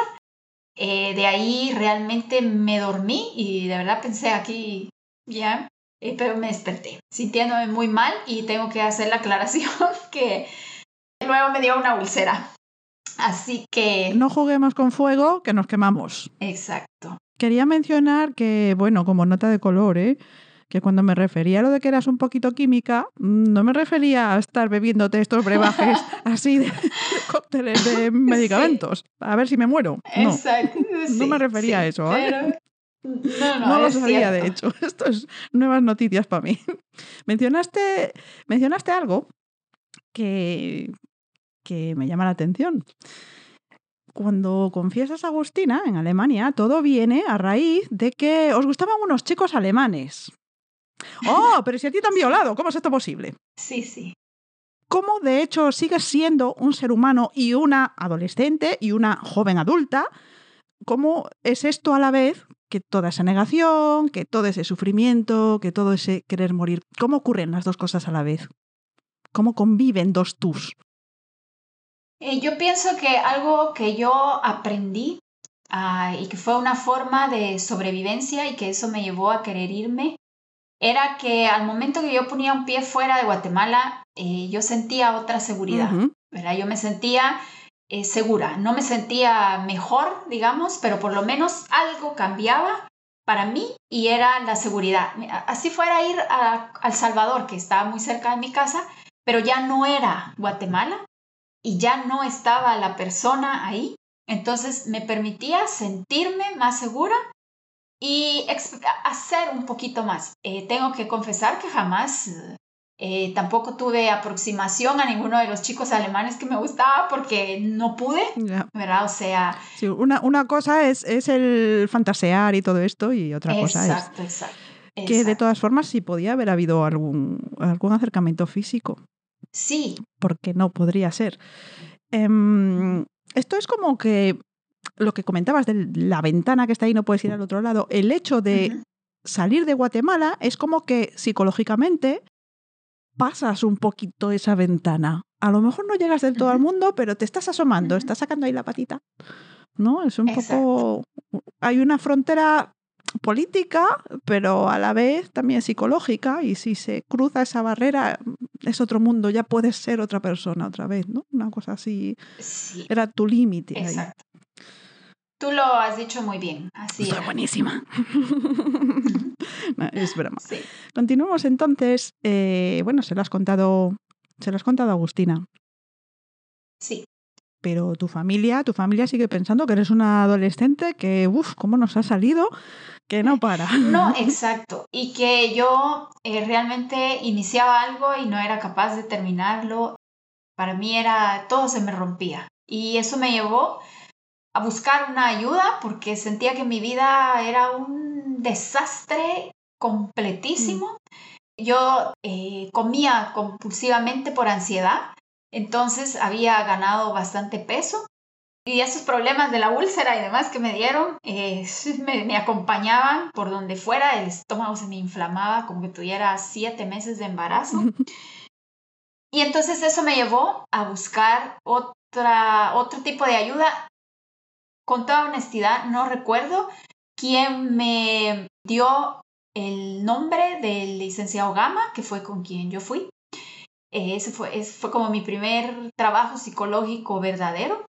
de ahí realmente me dormí y de verdad pensé aquí, ya, eh, pero me desperté sintiéndome muy mal y tengo que hacer la aclaración que luego me dio una ulcera. Así que... No juguemos con fuego, que nos quemamos. Exacto. Quería mencionar que, bueno, como nota de color, ¿eh? Que cuando me refería a lo de que eras un poquito química, mm, no me refería a estar bebiéndote estos brebajes así de, cócteles de medicamentos, a ver si me muero. No, Exacto. no me refería a eso. ¿eh? No, lo sabía, de hecho. Esto es nuevas noticias para mí. Mencionaste, mencionaste algo que, que me llama la atención. Cuando confiesas a Agustina en Alemania, todo viene a raíz de que os gustaban unos chicos alemanes. ¡Oh! Pero si a ti te han violado, ¿cómo es esto posible? Sí, sí. ¿Cómo de hecho sigues siendo un ser humano y una adolescente y una joven adulta? ¿Cómo es esto a la vez que toda esa negación, que todo ese sufrimiento, que todo ese querer morir. ¿Cómo ocurren las dos cosas a la vez? ¿Cómo conviven dos tus? Eh, yo pienso que algo que yo aprendí ah, y que fue una forma de sobrevivencia y que eso me llevó a querer irme, era que al momento que yo ponía un pie fuera de Guatemala, eh, yo sentía otra seguridad. Yo me sentía eh, segura. No me sentía mejor, digamos, pero por lo menos algo cambiaba para mí y era la seguridad. Así fuera ir a, El Salvador, que estaba muy cerca de mi casa, pero ya no era Guatemala y ya no estaba la persona ahí. Entonces me permitía sentirme más segura y hacer un poquito más. Eh, tengo que confesar que jamás eh, tampoco tuve aproximación a ninguno de los chicos alemanes que me gustaba porque no pude, ¿verdad? O sea... Sí, una, una cosa es, es el fantasear y todo esto y otra cosa es... Exacto, exacto. Que de todas formas sí podía haber habido algún, algún acercamiento físico. Sí. Porque no podría ser. Em, esto es como que lo que comentabas de la ventana que está ahí, no puedes ir al otro lado. El hecho de salir de Guatemala es como que psicológicamente pasas un poquito esa ventana. A lo mejor no llegas del todo al mundo, pero te estás asomando, estás sacando ahí la patita. ¿No? Es un poco. Hay una frontera política, pero a la vez también psicológica, y si se cruza esa barrera, es otro mundo, ya puedes ser otra persona otra vez, ¿no? Una cosa así. Era tu límite. Exacto. Tú lo has dicho muy bien, así. Soy buenísima. es broma. Sí. Continuamos entonces. Eh, bueno, se lo has contado, se lo has contado a Agustina. Sí. Pero tu familia, tu familia sigue pensando que eres una adolescente que, uff, cómo nos ha salido, que no para. No, exacto. Y que yo eh, realmente iniciaba algo y no era capaz de terminarlo. Para mí era, todo se me rompía. Y eso me llevó a buscar una ayuda porque sentía que mi vida era un desastre completísimo. Yo eh, comía compulsivamente por ansiedad entonces había ganado bastante peso y esos problemas de la úlcera y demás que me dieron eh, me, acompañaban por donde fuera, el estómago se me inflamaba como que tuviera siete meses de embarazo. Y entonces eso me llevó a buscar otra, otro tipo de ayuda. Con toda honestidad, no recuerdo quién me dio el nombre del licenciado Gama, que fue con quien yo fui. Ese fue, fue como mi primer trabajo psicológico verdadero.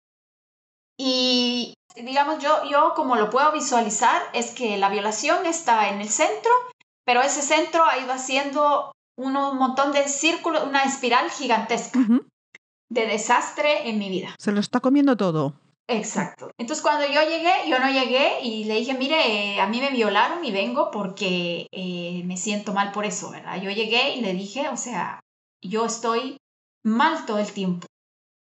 Y digamos, yo, yo como lo puedo visualizar es que la violación está en el centro, pero ese centro ha ido haciendo un montón de círculos, una espiral gigantesca de desastre en mi vida. Se lo está comiendo todo. Exacto. Entonces cuando yo llegué, yo no llegué y le dije, mire, a mí me violaron y vengo porque eh, me siento mal por eso, ¿verdad? Yo llegué y le dije, o sea, yo estoy mal todo el tiempo.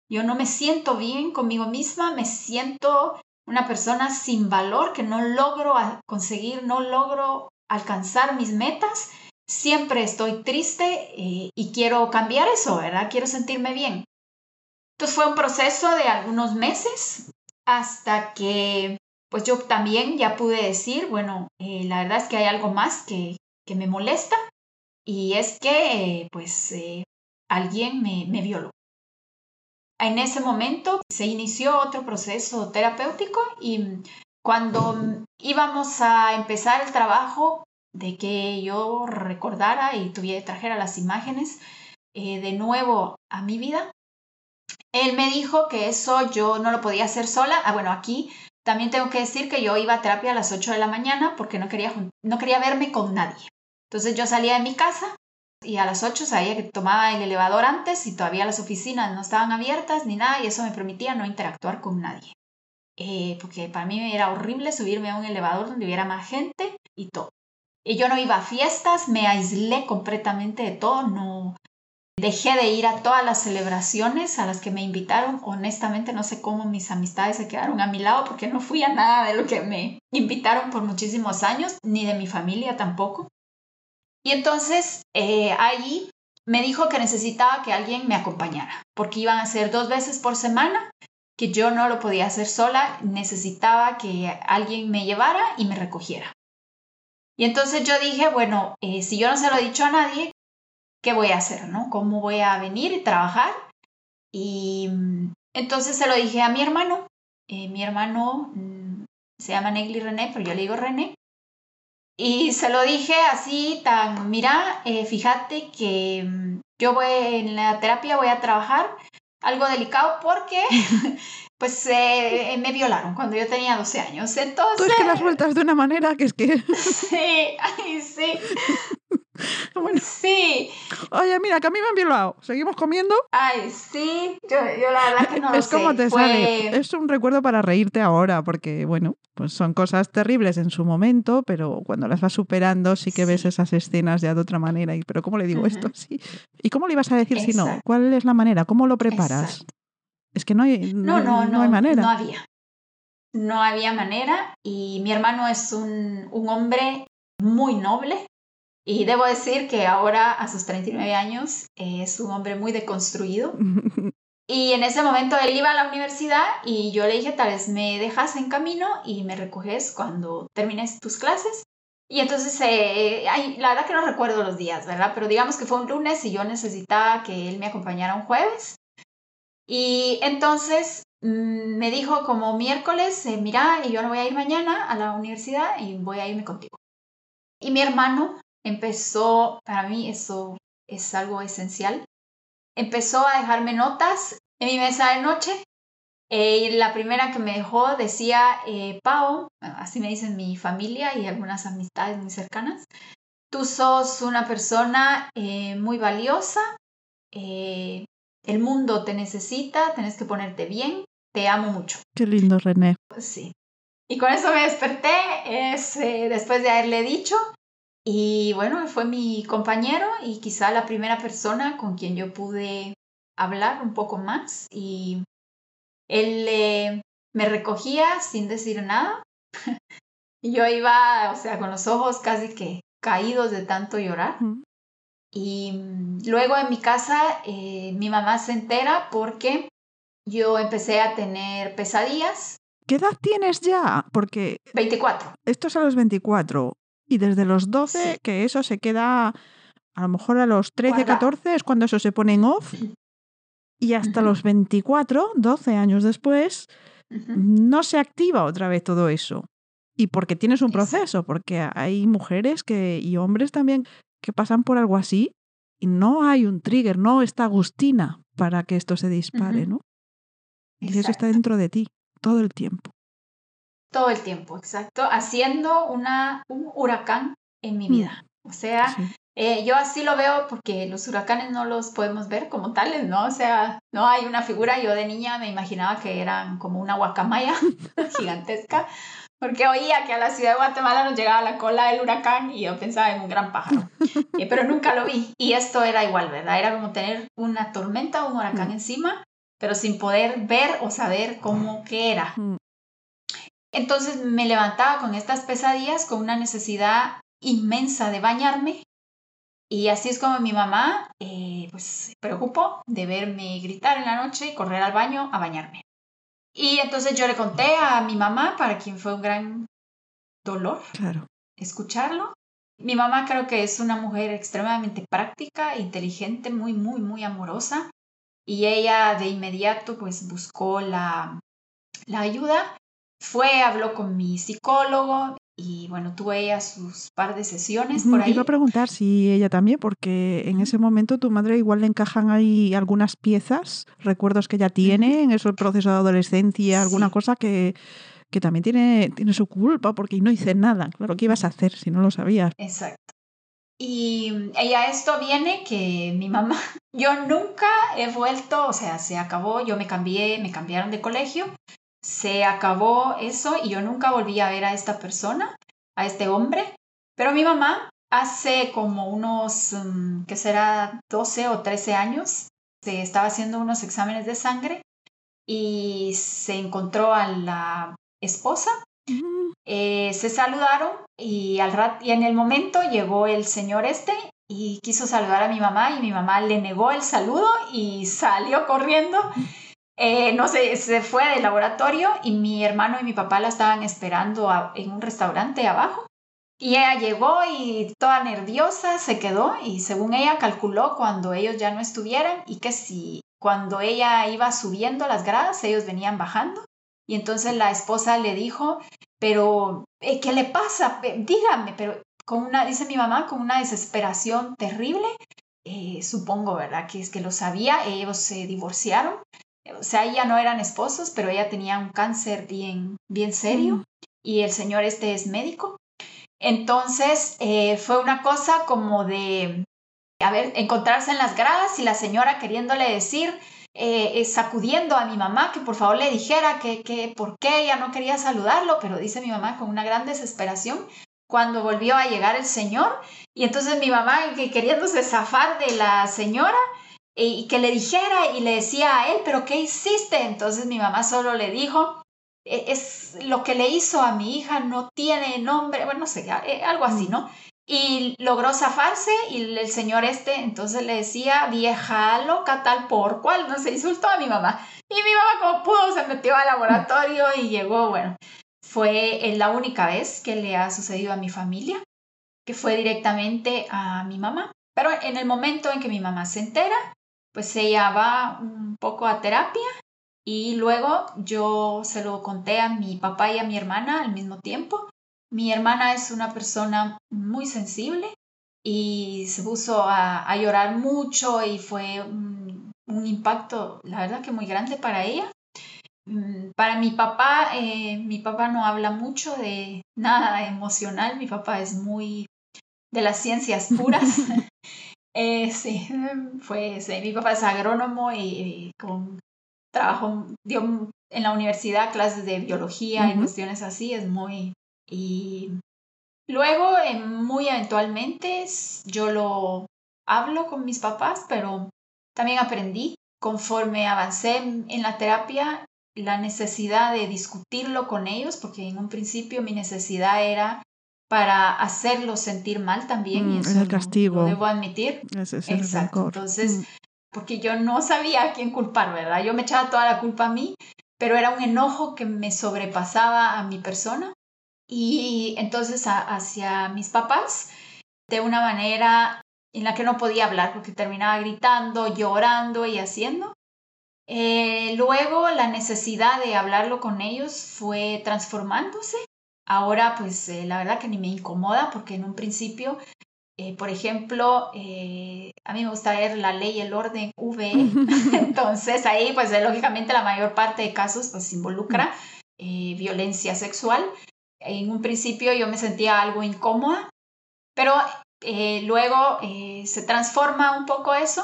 Yo no me siento bien conmigo misma, me siento una persona sin valor que no logro conseguir, no logro alcanzar mis metas. Siempre estoy triste eh, y quiero cambiar eso, ¿verdad? Quiero sentirme bien. Entonces fue un proceso de algunos meses hasta que pues yo también ya pude decir, bueno, eh, la verdad es que hay algo más que, que me molesta y es que pues eh, alguien me, me violó. En ese momento se inició otro proceso terapéutico y cuando íbamos a empezar el trabajo de que yo recordara y tuviera, trajera las imágenes eh, de nuevo a mi vida, él me dijo que eso yo no lo podía hacer sola. Ah, bueno, aquí también tengo que decir que yo iba a terapia a las 8 de la mañana porque no quería, no quería verme con nadie. Entonces yo salía de mi casa y a las 8 sabía que tomaba el elevador antes y todavía las oficinas no estaban abiertas ni nada y eso me permitía no interactuar con nadie. Eh, porque para mí era horrible subirme a un elevador donde hubiera más gente y todo. Y yo no iba a fiestas, me aislé completamente de todo, no dejé de ir a todas las celebraciones a las que me invitaron. Honestamente no sé cómo mis amistades se quedaron a mi lado porque no fui a nada de lo que me invitaron por muchísimos años, ni de mi familia tampoco. Y entonces eh, allí me dijo que necesitaba que alguien me acompañara, porque iban a ser dos veces por semana, que yo no lo podía hacer sola, necesitaba que alguien me llevara y me recogiera. Y entonces yo dije, bueno, eh, si yo no se lo he dicho a nadie, ¿qué voy a hacer? ¿no? ¿Cómo voy a venir y trabajar? Y entonces se lo dije a mi hermano. Eh, mi hermano mm, se llama Negli René, pero yo le digo René. Y se lo dije así, tan, mira, eh, fíjate que mm, yo voy en la terapia, voy a trabajar algo delicado porque pues eh, me violaron cuando yo tenía 12 años. Entonces... Tú es que las vueltas de una manera que es que... sí, ay, sí. Bueno. Sí. Oye, mira, que a mí me han violado. ¿Seguimos comiendo? Ay, sí. Yo, yo la verdad que no es lo como sé. te sale. Es un recuerdo para reírte ahora, porque, bueno, pues son cosas terribles en su momento, pero cuando las vas superando sí que ves esas escenas ya de otra manera. Y, pero ¿cómo le digo esto? Sí. ¿Y cómo le ibas a decir si no? ¿Cuál es la manera? ¿Cómo lo preparas? Exacto. Es que no hay, No, no, no. hay manera. No había. No había manera. Y mi hermano es un, un hombre muy noble. Y debo decir que ahora, a sus 39 años, es un hombre muy deconstruido. Y en ese momento él iba a la universidad y yo le dije, tal vez me dejas en camino y me recoges cuando termines tus clases. Y entonces, eh, ay, la verdad que no recuerdo los días, ¿verdad? Pero digamos que fue un lunes y yo necesitaba que él me acompañara un jueves. Y entonces mm, me dijo como miércoles, eh, mira, y yo no voy a ir mañana a la universidad y voy a irme contigo. Y mi hermano empezó, para mí eso es algo esencial, empezó a dejarme notas en mi mesa de noche. Eh, y la primera que me dejó decía, eh, Pau, así me dicen mi familia y algunas amistades muy cercanas, tú sos una persona eh, muy valiosa, eh, el mundo te necesita, tenés que ponerte bien, te amo mucho. Qué lindo, René. Sí. Y con eso me desperté es, eh, después de haberle dicho. Y bueno, fue mi compañero y quizá la primera persona con quien yo pude hablar un poco más. Y él me recogía sin decir nada. y yo iba, o sea, con los ojos casi que caídos de tanto llorar. Y mm, luego en mi casa eh, mi mamá se entera porque yo empecé a tener pesadillas. ¿Qué edad tienes ya? Porque... 24. Esto es a los 24. Y desde los 12, que eso se queda a lo mejor a los 13, 14 es cuando eso se pone en off. Y hasta los 24, 12 años después, no se activa otra vez todo eso. Y porque tienes un proceso, porque hay mujeres que, y hombres también que pasan por algo así y no hay un trigger, no está Agustina para que esto se dispare, ¿no? Y eso está dentro de ti todo el tiempo. Todo el tiempo, exacto, haciendo una, un huracán en mi vida. O sea, eh, yo así lo veo porque los huracanes no los podemos ver como tales, ¿no? O sea, no hay una figura. Yo de niña me imaginaba que eran como una guacamaya gigantesca, porque oía que a la ciudad de Guatemala nos llegaba la cola del huracán y yo pensaba en un gran pájaro, eh, pero nunca lo vi. Y esto era igual, ¿verdad? Era como tener una tormenta o un huracán mm. encima, pero sin poder ver o saber cómo que era. Mm. Entonces me levantaba con estas pesadillas, con una necesidad inmensa de bañarme. Y así es como mi mamá eh, pues, se preocupó de verme gritar en la noche y correr al baño a bañarme. Y entonces yo le conté a mi mamá, para quien fue un gran dolor claro. escucharlo. Mi mamá creo que es una mujer extremadamente práctica, inteligente, muy, muy, muy amorosa. Y ella de inmediato pues buscó la, la ayuda. Fue, habló con mi psicólogo, y bueno, tuve ella sus par de sesiones por ahí. Iba a preguntar si ella también, porque en ese momento tu madre igual le encajan ahí algunas piezas, recuerdos que ella tiene en ese proceso de adolescencia, alguna cosa que, que también tiene, tiene su culpa, porque no hice nada. Claro, ¿qué ibas a hacer si no lo sabías? Exacto. Y ella esto viene que mi mamá, yo nunca he vuelto, o sea, se acabó, yo me cambié, me cambiaron de colegio, se acabó eso y yo nunca volví a ver a esta persona, a este hombre. Pero mi mamá hace como unos, mm, que será 12 o 13 años, se estaba haciendo unos exámenes de sangre y se encontró a la esposa. Eh, se saludaron y, al rat y en el momento llegó el señor este y quiso saludar a mi mamá y mi mamá le negó el saludo y salió corriendo. Eh, no sé, se fue del laboratorio y mi hermano y mi papá la estaban esperando en un restaurante abajo. Y ella llegó y toda nerviosa se quedó y según ella calculó cuando ellos ya no estuvieran y que si cuando ella iba subiendo las gradas ellos venían bajando. Y entonces la esposa le dijo, pero eh, ¿qué le pasa? Dígame, pero con una, dice mi mamá, con una desesperación terrible, eh, supongo, ¿verdad? Que es que lo sabía, ellos se divorciaron o sea, ya no eran esposos, pero ella tenía un cáncer bien, bien serio mm. y el señor este es médico. Entonces eh, fue una cosa como de, a ver, encontrarse en las gradas y la señora queriéndole decir, eh, eh, sacudiendo a mi mamá que por favor le dijera que, que por qué ella no quería saludarlo, pero dice mi mamá con una gran desesperación cuando volvió a llegar el señor y entonces mi mamá queriéndose zafar de la señora y que le dijera y le decía a él, pero ¿qué hiciste? Entonces mi mamá solo le dijo, e-, es lo que le hizo a mi hija no tiene nombre, bueno, no sé, eh, algo así, ¿no? Y logró zafarse y el señor este entonces le decía, vieja loca tal por cual, no se insultó a mi mamá. Y mi mamá como pudo se metió al laboratorio y llegó, bueno, fue la única vez que le ha sucedido a mi familia, que fue directamente a mi mamá. Pero en el momento en que mi mamá se entera, pues ella va un poco a terapia y luego yo se lo conté a mi papá y a mi hermana al mismo tiempo. Mi hermana es una persona muy sensible y se puso a, llorar mucho y fue un, impacto, la verdad que muy grande para ella. Mm, para mi papá, eh, mi papá no habla mucho de nada emocional, mi papá es muy de las ciencias puras. eh, sí, pues mi papá es agrónomo y, con trabajo, dio en la universidad clases de biología y cuestiones así, es muy... Y luego, eh, muy eventualmente, yo lo hablo con mis papás, pero también aprendí conforme avancé en la terapia la necesidad de discutirlo con ellos, porque en un principio mi necesidad era para hacerlos sentir mal también. y mm, eso el castigo. debo admitir. Ese es Exacto. Entonces, mm. porque yo no sabía a quién culpar, ¿verdad? Yo me echaba toda la culpa a mí, pero era un enojo que me sobrepasaba a mi persona. Y entonces hacia mis papás, de una manera en la que no podía hablar, porque terminaba gritando, llorando y haciendo. Eh, luego la necesidad de hablarlo con ellos fue transformándose. Ahora pues eh, la verdad que ni me incomoda porque en un principio, eh, por ejemplo, a mí me gusta ver la ley y el orden V. Entonces ahí pues lógicamente la mayor parte de casos pues involucra violencia sexual. En un principio yo me sentía algo incómoda, pero luego se transforma un poco eso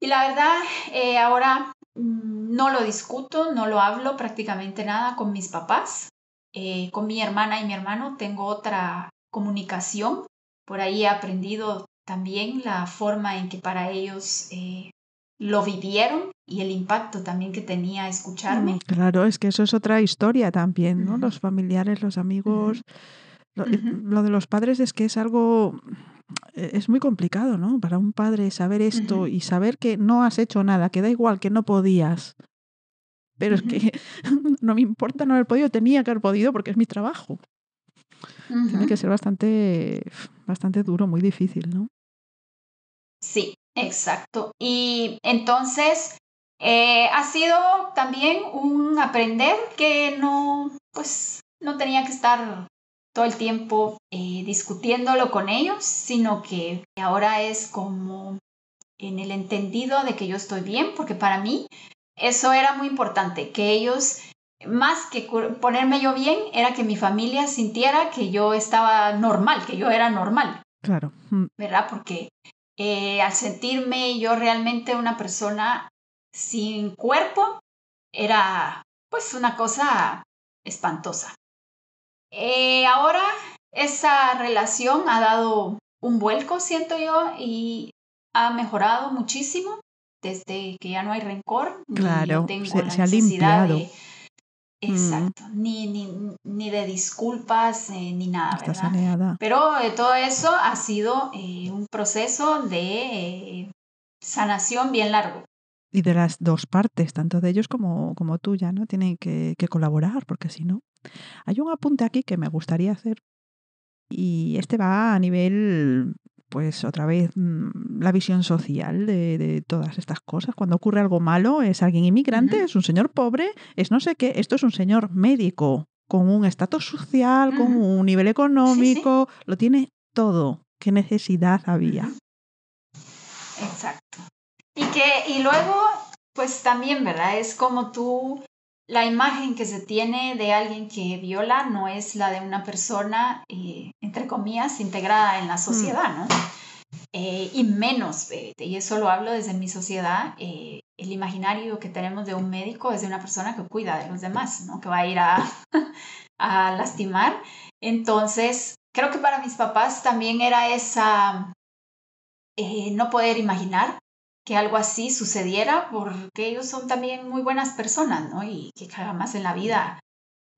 y la verdad, eh, ahora mm, no lo discuto, no lo hablo prácticamente nada con mis papás. Eh, con mi hermana y mi hermano tengo otra comunicación. Por ahí he aprendido también la forma en que para ellos eh, lo vivieron y el impacto también que tenía escucharme. Mm, claro, es que eso es otra historia también, ¿no? Los familiares, los amigos. lo, de los padres es que es algo e-, es muy complicado, ¿no? Para un padre saber esto y saber que no has hecho nada, que da igual, que no podías. Pero es que no me importa no haber podido, tenía que haber podido porque es mi trabajo. Tiene que ser bastante, bastante duro, muy difícil, ¿no? Sí, exacto. Y entonces eh, ha sido también un aprender que no, pues, no tenía que estar todo el tiempo eh, discutiéndolo con ellos, sino que ahora es como en el entendido de que yo estoy bien, porque para mí eso era muy importante, que ellos, más que ponerme yo bien, era que mi familia sintiera que yo estaba normal, que yo era normal. Claro. Mm. ¿Verdad? Porque eh, al sentirme yo realmente una persona sin cuerpo, era pues una cosa espantosa. Eh, ahora esa relación ha dado un vuelco, siento yo, y ha mejorado muchísimo desde que ya no hay rencor. Claro, se, ha limpiado. Mm. exacto, ni, ni, ni, de disculpas, eh, ni nada. Está saneada. Pero eh, todo eso ha sido un proceso de sanación bien largo. Y de las dos partes, tanto de ellos como, como tuya, ¿no? Tienen que, que colaborar, porque si no. Hay un apunte aquí que me gustaría hacer y este va a nivel, pues otra vez, mm, la visión social de, todas estas cosas. Cuando ocurre algo malo, es alguien inmigrante, es un señor pobre, es no sé qué, esto es un señor médico, con un estatus social, con un nivel económico, lo tiene todo. ¿Qué necesidad había? Exacto. Y que, y luego, pues también, ¿verdad? Es como tú la imagen que se tiene de alguien que viola no es la de una persona, eh, entre comillas, integrada en la mm. sociedad, ¿no? Eh, y menos, y eso lo hablo desde mi sociedad, eh, el imaginario que tenemos de un médico es de una persona que cuida de los demás, ¿no? Que va a ir a, a lastimar. Entonces, creo que para mis papás también era esa, no poder imaginar que algo así sucediera porque ellos son también muy buenas personas, ¿no? Y que jamás en la vida...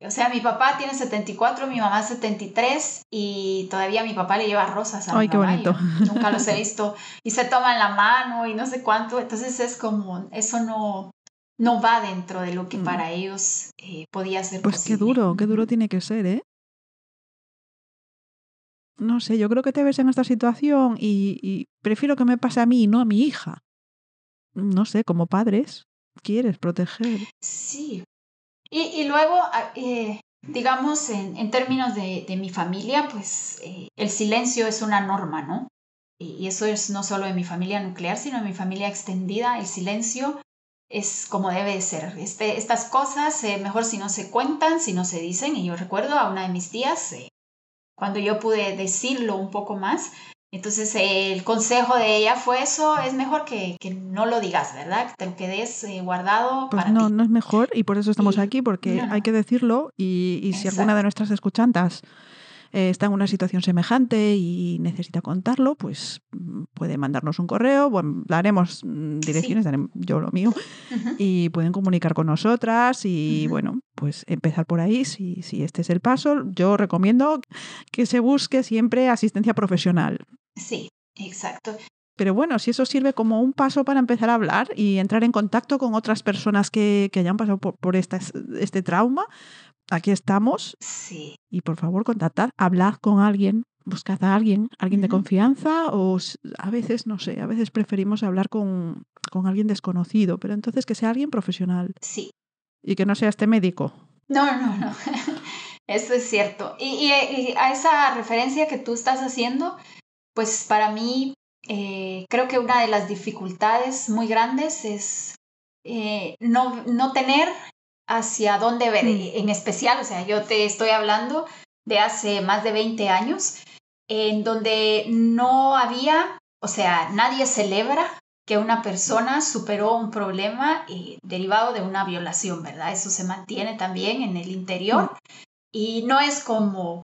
O sea, mi papá tiene 74, mi mamá 73 y todavía mi papá le lleva rosas a Ay, qué bonito. nunca los he visto. Y se toman la mano y no sé cuánto. Entonces es como, eso no, no va dentro de lo que mm. para ellos eh, podía ser pues qué duro, qué duro tiene que ser, ¿eh? No sé, yo creo que te ves en esta situación y, y prefiero que me pase a mí y no a mi hija no sé, como padres, quieres proteger. Sí. Y, luego, ah, eh, digamos, en, términos de, mi familia, pues eh, el silencio es una norma, ¿no? Y, eso es no solo en mi familia nuclear, sino en mi familia extendida. El silencio es como debe ser. Este, estas cosas, eh, mejor si no se cuentan, si no se dicen. Y yo recuerdo a una de mis tías, cuando yo pude decirlo un poco más. Entonces el consejo de ella fue eso, es mejor que, que no lo digas, ¿verdad? Que te lo quedes eh, guardado. Pues para no, ti. no es mejor y por eso estamos Y- aquí, porque no, no. hay que decirlo y, y si alguna de nuestras escuchantas eh, está en una situación semejante y necesita contarlo, pues mm, puede mandarnos un correo, bueno, daremos mm, direcciones, daré yo lo mío, y pueden comunicar con nosotras y bueno, pues empezar por ahí si, si este es el paso. Yo recomiendo que se busque siempre asistencia profesional. Sí, exacto. Pero bueno, si eso sirve como un paso para empezar a hablar y entrar en contacto con otras personas que, que hayan pasado por, por esta- este trauma, aquí estamos Sí, y por favor contactad, hablad con alguien, buscad a alguien, alguien de confianza o a veces, no sé, a veces preferimos hablar con, con alguien desconocido, pero entonces que sea alguien profesional sí. y que no sea este médico. No, no, no. Eso es cierto. Y, y- y a esa referencia que tú estás haciendo, pues para mí eh, creo que una de las dificultades muy grandes es eh, no, no tener hacia dónde ver. En especial, o sea, yo te estoy hablando de hace más de 20 años, en donde no había, o sea, nadie celebra que una persona superó un problema eh, derivado de una violación, ¿verdad? Eso se mantiene también en el interior y no es como,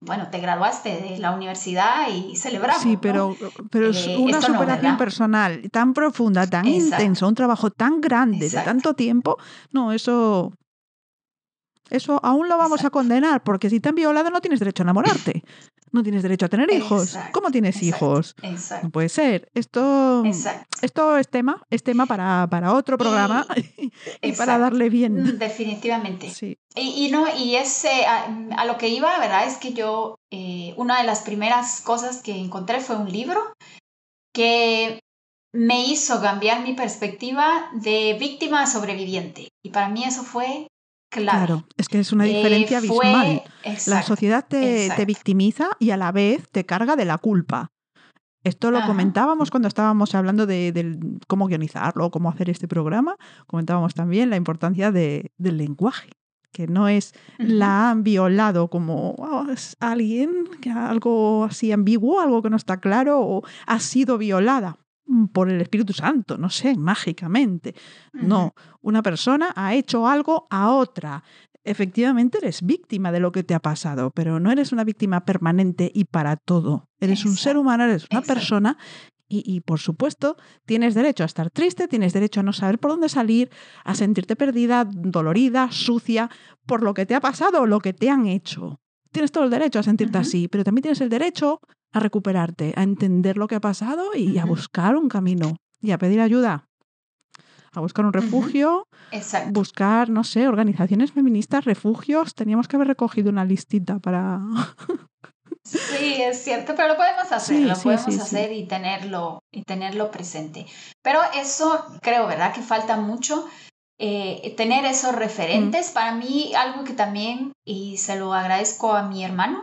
bueno, te graduaste de la universidad y celebramos. Sí, ¿no? pero, pero es Eh, una no, superación personal tan profunda, tan Exacto. intensa, un trabajo tan grande Exacto. de tanto tiempo, no, eso, eso aún lo vamos a condenar, porque si te han violado no tienes derecho a enamorarte, no tienes derecho a tener hijos. Exacto, ¿Cómo tienes exacto, hijos? Exacto, No puede ser. Esto, esto es tema, es tema para, para otro programa y, para darle bien. Mm, Definitivamente. Sí. Y, y no, y ese, a, a lo que iba, ¿verdad? Es que yo, eh, una de las primeras cosas que encontré fue un libro que me hizo cambiar mi perspectiva de víctima a sobreviviente. Y para mí eso fue Claro, es que es una Eh, diferencia fue- abismal. La sociedad te, te victimiza y a la vez te carga de la culpa. Esto lo Ajá. comentábamos cuando estábamos hablando de, cómo guionizarlo, cómo hacer este programa. Comentábamos también la importancia de- del lenguaje, que no es la han violado como "Oh, es alguien, que algo así ambiguo, algo que no está claro, o ha sido violada por el Espíritu Santo, no sé, mágicamente. No, una persona ha hecho algo a otra. Efectivamente eres víctima de lo que te ha pasado, pero no eres una víctima permanente y para todo. Eres un ser humano, eres una exacto. persona y, y, por supuesto tienes derecho a estar triste, tienes derecho a no saber por dónde salir, a sentirte perdida, dolorida, sucia, por lo que te ha pasado o lo que te han hecho. Tienes todo el derecho a sentirte así, pero también tienes el derecho a recuperarte, a entender lo que ha pasado y a buscar un camino y a pedir ayuda, a buscar un refugio buscar, no sé, organizaciones feministas, refugios. Teníamos que haber recogido una listita para... Sí, es cierto, pero lo podemos hacer, Sí, lo sí, podemos sí, hacer y tenerlo y tenerlo presente. Pero eso creo, ¿verdad? Que falta mucho eh, tener esos Mm. referentes. Para mí algo que también y se lo agradezco a mi hermano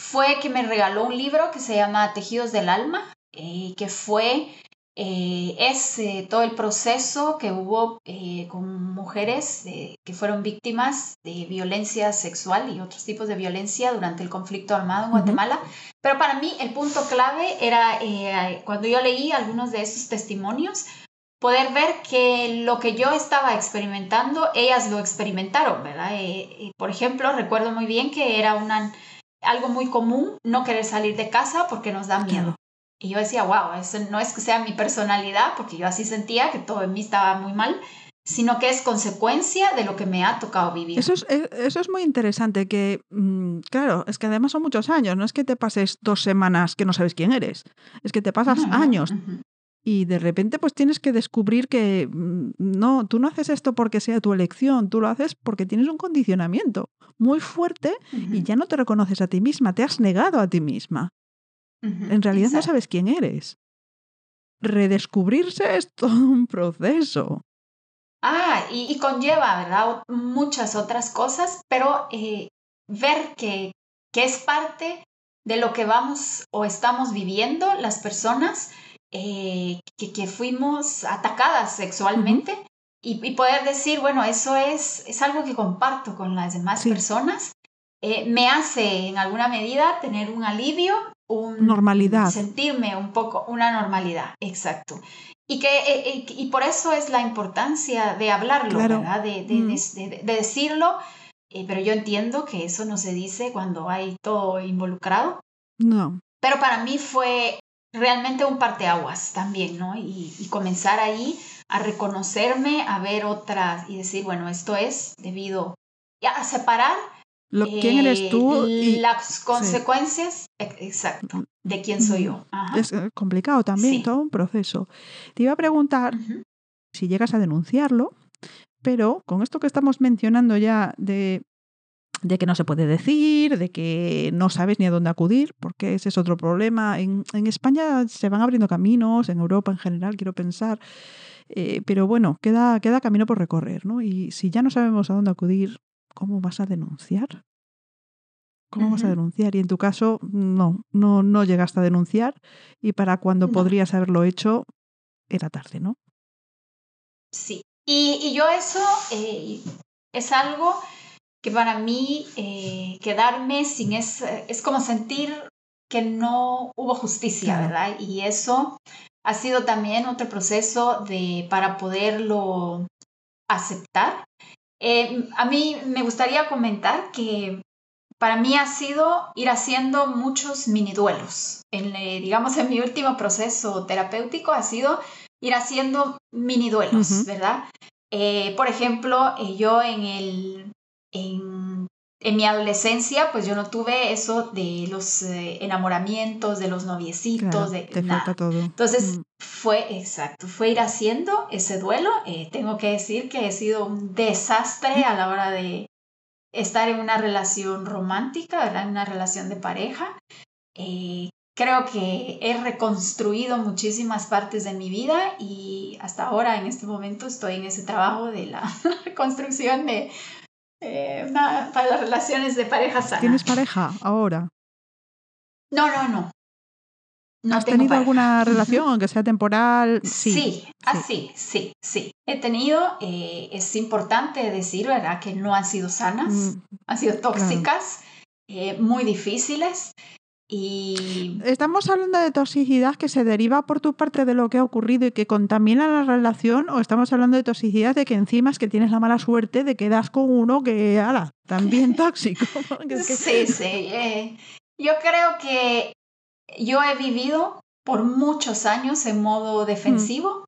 fue que me regaló un libro que se llama Tejidos del alma, eh, que fue eh, es eh, todo el proceso que hubo eh, con mujeres eh, que fueron víctimas de violencia sexual y otros tipos de violencia durante el conflicto armado en. Guatemala. Pero para mí el punto clave era cuando yo leí algunos de esos testimonios, poder ver que lo que yo estaba experimentando, ellas lo experimentaron, ¿verdad? Por ejemplo, recuerdo muy bien que era una, algo muy común no querer salir de casa porque nos da miedo. Y yo decía, wow, eso no es que sea mi personalidad, porque yo así sentía que todo en mí estaba muy mal, sino que es consecuencia de lo que me ha tocado vivir. Eso es, eh, eso es muy interesante, que, mm, claro, es que además son muchos años, no es que te pases dos semanas que no sabes quién eres, es que te pasas años. Y de repente pues tienes que descubrir que mm, no, tú no haces esto porque sea tu elección, tú lo haces porque tienes un condicionamiento muy fuerte y ya no te reconoces a ti misma, te has negado a ti misma. En realidad no sabes quién eres. Redescubrirse es todo un proceso. Ah, y, y conlleva, ¿verdad? Muchas otras cosas, pero eh, ver que, que es parte de lo que vamos o estamos viviendo las personas eh, que, que fuimos atacadas sexualmente y, y poder decir, bueno, eso es, es algo que comparto con las demás Sí. personas eh, me hace en alguna medida tener un alivio, un normalidad. Sentirme un poco, una normalidad, exacto. Y, que, eh, y por eso es la importancia de hablarlo, ¿verdad? De, de, mm. de, decirlo, pero yo entiendo que eso no se dice cuando hay todo involucrado. No. Pero para mí fue realmente un parteaguas también, ¿no? Y, y comenzar ahí a reconocerme, a ver otras y decir, bueno, esto es debido a separar lo, ¿Quién eres tú? Y, las consecuencias, exacto, de quién soy yo. Es eh, complicado también, todo un proceso. Te iba a preguntar si llegas a denunciarlo, pero con esto que estamos mencionando ya de, de que no se puede decir, de que no sabes ni a dónde acudir, porque ese es otro problema. En, en España se van abriendo caminos, en Europa en general, quiero pensar. Eh, pero bueno, queda, queda camino por recorrer, ¿no? Y si ya no sabemos a dónde acudir, ¿cómo vas a denunciar? ¿Cómo vas a denunciar? Y en tu caso, no, no, no llegaste a denunciar y para cuando podrías haberlo hecho, era tarde, ¿no? Sí. Y, yo eso eh, es algo que para mí eh, quedarme sin es, es como sentir que no hubo justicia, ¿verdad? Y eso ha sido también otro proceso de, para poderlo aceptar eh, a mí me gustaría comentar que para mí ha sido ir haciendo muchos mini duelos. En, eh, digamos, en mi último proceso terapéutico ha sido ir haciendo mini duelos, ¿verdad? Eh, por ejemplo, yo en el, en en mi adolescencia, pues yo no tuve eso de los eh, enamoramientos, de los noviecitos, de nada. Todo. Entonces mm. fue, exacto, fue ir haciendo ese duelo. Eh, tengo que decir que he sido un desastre a la hora de estar en una relación romántica, ¿verdad? En una relación de pareja. Eh, creo que he reconstruido muchísimas partes de mi vida y hasta ahora, en este momento, estoy en ese trabajo de la reconstrucción de eh, para las relaciones de pareja sana. ¿Tienes pareja ahora? No, no, no. no ¿Has tenido alguna relación, aunque sea temporal? Sí, sí, así, sí, sí. He tenido, eh, es importante decir, ¿verdad?, que no han sido sanas, mm, han sido tóxicas, eh, muy difíciles. Y... ¿Estamos hablando de toxicidad que se deriva por tu parte de lo que ha ocurrido y que contamina la relación? ¿O estamos hablando de toxicidad de que encima es que tienes la mala suerte de que das con uno que, ala, también tóxico? Sí, sí. Eh, yo creo que yo he vivido por muchos años en modo defensivo. Mm.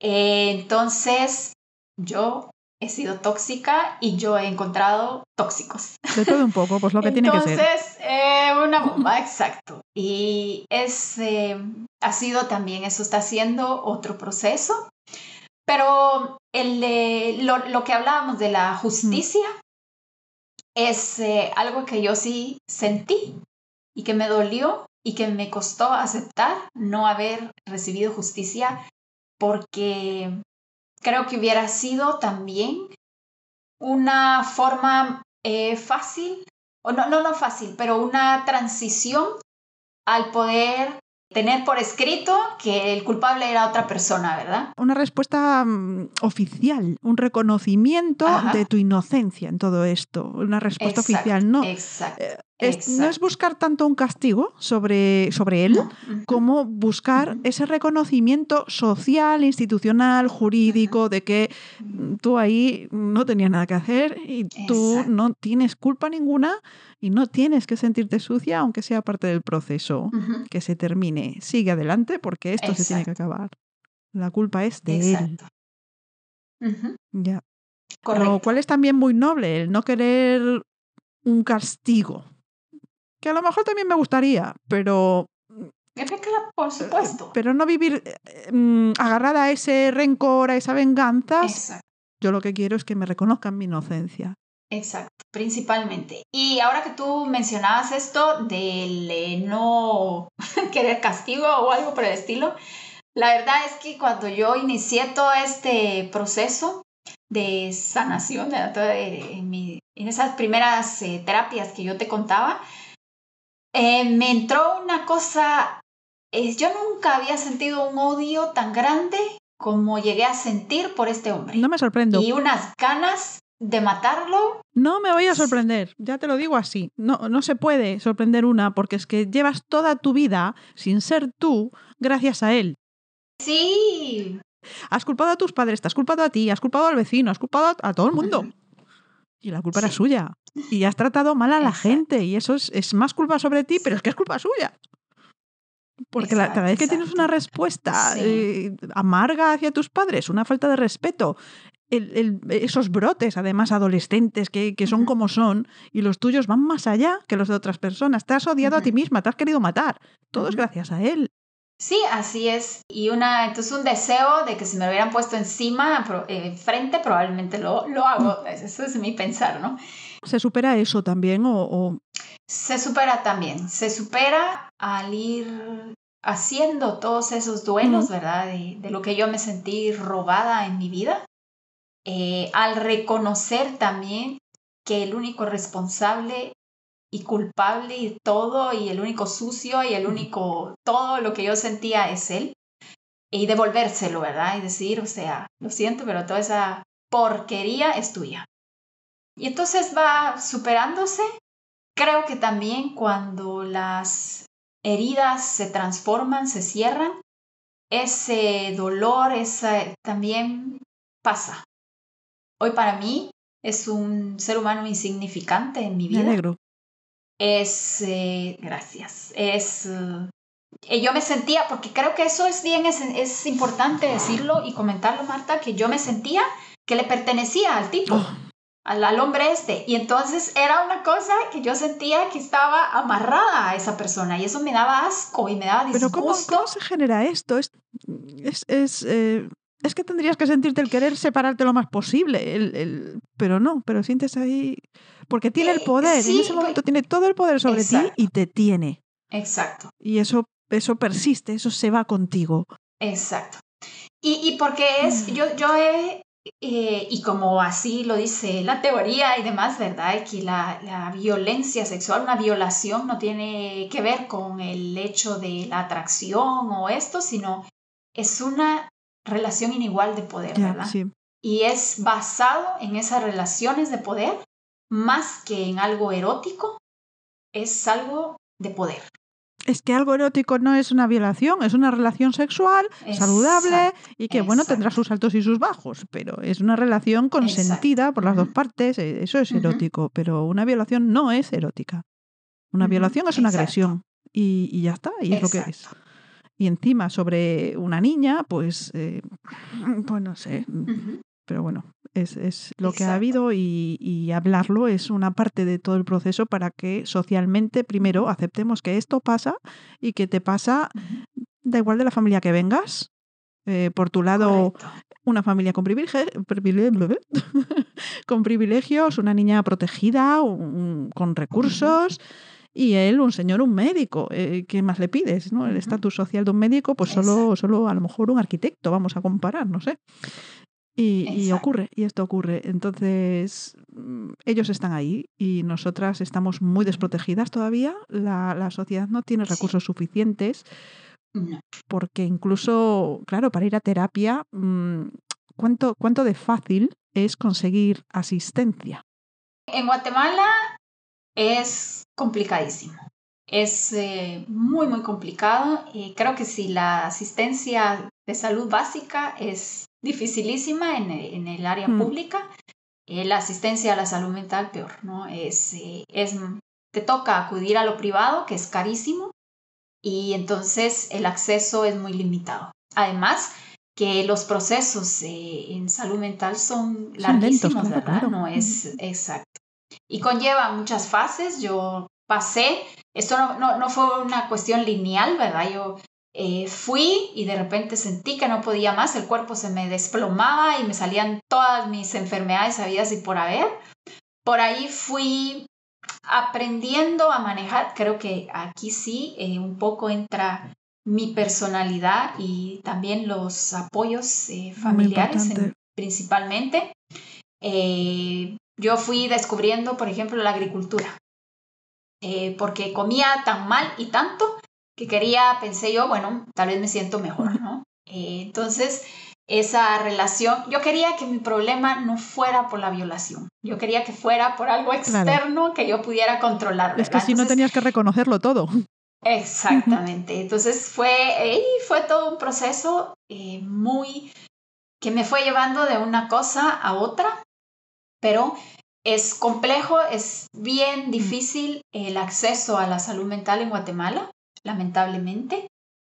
Eh, entonces, yo he sido tóxica y yo he encontrado tóxicos. De todo un poco, pues lo que tiene que ser. Entonces, eh, una bomba, exacto. Y es, eh, ha sido también, eso está haciendo otro proceso. Pero el lo, lo, que hablábamos de la justicia es eh, algo que yo sí sentí y que me dolió y que me costó aceptar no haber recibido justicia porque creo que hubiera sido también una forma eh, fácil, o no, no, no fácil, pero una transición al poder tener por escrito que el culpable era otra persona, ¿verdad? Una respuesta mm, oficial, un reconocimiento de tu inocencia en todo esto, una respuesta oficial, ¿no? Exacto. Eh, no es buscar tanto un castigo sobre, sobre él como buscar ese reconocimiento social, institucional, jurídico, de que tú ahí no tenías nada que hacer y tú no tienes culpa ninguna y no tienes que sentirte sucia, aunque sea parte del proceso. Que se termine. Sigue adelante porque esto se tiene que acabar. La culpa es de él. Ya. Lo cual es también muy noble, el no querer un castigo que a lo mejor también me gustaría, pero... Por supuesto. Pero no vivir eh, mm, agarrada a ese rencor, a esa venganza. Yo lo que quiero es que me reconozcan mi inocencia. Exacto, principalmente. Y ahora que tú mencionabas esto del eh, no querer castigo o algo por el estilo, la verdad es que cuando yo inicié todo este proceso de sanación, en, esas primeras eh, terapias que yo te contaba, eh, me entró una cosa, yo nunca había sentido un odio tan grande como llegué a sentir por este hombre. No me sorprendo. Y unas ganas de matarlo. No me voy a sorprender, ya te lo digo así. No, no se puede sorprender una porque es que llevas toda tu vida sin ser tú gracias a él. Sí. Has culpado a tus padres, te has culpado a ti, has culpado al vecino, has culpado a, todo el mundo. Y la culpa era suya. Y has tratado mal a la gente y eso es, más culpa sobre ti, pero es que es culpa suya. Porque cada vez que tienes una respuesta eh, amarga hacia tus padres, una falta de respeto, esos brotes, además adolescentes, que, son como son, y los tuyos van más allá que los de otras personas. Te has odiado a ti misma, te has querido matar. Todo es gracias a él. Sí, así es. Y una, entonces un deseo de que si me hubieran puesto encima, eh, frente, probablemente lo, lo hago. Mm. Eso es mi pensar, ¿no? ¿Se supera eso también o, Se supera también. Se supera al ir haciendo todos esos duelos, ¿verdad? De, de, lo que yo me sentí robada en mi vida. Eh, al reconocer también que el único responsable y culpable y todo y el único sucio y el único todo lo que yo sentía es él y devolvérselo, ¿verdad? Y decir, o sea, lo siento, pero toda esa porquería es tuya. Y entonces va superándose. Creo que también cuando las heridas se transforman, se cierran, ese dolor, esa también pasa. Hoy para mí es un ser humano insignificante en mi vida. Me alegro. Es, eh, gracias, es, eh, yo me sentía, porque creo que eso es bien, es, es, importante decirlo y comentarlo, Marta, que yo me sentía que le pertenecía al tipo. Oh. Al, al, hombre este. Y entonces era una cosa que yo sentía que estaba amarrada a esa persona y eso me daba asco y me daba disgusto. Pero ¿cómo, cómo se genera esto? Es, es, es eh, es que tendrías que sentirte el querer separarte lo más posible, el, pero no, pero sientes ahí, porque tiene el eh, poder, en ese momento tiene todo el poder sobre ti y te tiene. Exacto. Y eso, eso persiste, eso se va contigo. Exacto. Y, y porque es, mm. yo, yo he, eh, y como así lo dice la teoría y demás, ¿verdad? Que la, la violencia sexual, una violación no tiene que ver con el hecho de la atracción o esto, sino es una relación inigual de poder, ¿verdad? Y es basado en esas relaciones de poder más que en algo erótico, es algo de poder. Es que algo erótico no es una violación, es una relación sexual saludable y que, bueno, tendrá sus altos y sus bajos, pero es una relación consentida por las dos partes, e, eso es erótico, pero una violación no es erótica. Una violación es una agresión y, ya está, y es lo que es y encima sobre una niña, pues, eh, pues no sé. Pero bueno, es, es lo que ha habido y, y, hablarlo es una parte de todo el proceso para que socialmente primero aceptemos que esto pasa y que te pasa, da igual de la familia que vengas. Eh, por tu lado, una familia con, privilegios, con privilegios, una niña protegida, con recursos y él, un señor, un médico. Eh, ¿Qué más le pides? ¿no? El estatus social de un médico, pues solo, solo a lo mejor un arquitecto, vamos a comparar, no sé. Y, ocurre, y esto ocurre. Entonces, mm, ellos están ahí y nosotras estamos muy desprotegidas todavía. La, la sociedad no tiene recursos suficientes porque incluso, claro, para ir a terapia, mm, ¿cuánto, ¿cuánto de fácil es conseguir asistencia? En Guatemala es complicadísimo. Es eh, muy, muy complicado. y creo que si la asistencia de salud básica es dificilísima en, el área mm. pública, eh, la asistencia a la salud mental peor, ¿no? Es, eh, es, te toca acudir a lo privado, que es carísimo, y entonces el acceso es muy limitado. Además, que los procesos en salud mental son, larguísimos, ¿verdad? No es exacto y conlleva muchas fases. Yo pasé, esto no, no, fue una cuestión lineal, ¿verdad? Yo eh, fui y de repente sentí que no podía más, el cuerpo se me desplomaba y me salían todas mis enfermedades habidas y por haber. Por ahí fui aprendiendo a manejar, creo que aquí sí, eh, un poco entra mi personalidad y también los apoyos eh, familiares principalmente. Yo fui descubriendo, por ejemplo, la agricultura, eh, porque comía tan mal y tanto que quería, pensé yo, bueno, tal vez me siento mejor, ¿no? Eh, entonces, esa relación. Yo quería que mi problema no fuera por la violación. Yo quería que fuera por algo externo que yo pudiera controlar. Es que si no tenías que reconocerlo todo. Exactamente. Entonces fue, fue todo un proceso eh, muy que me fue llevando de una cosa a otra, pero es complejo, es bien difícil el acceso a la salud mental en Guatemala, lamentablemente.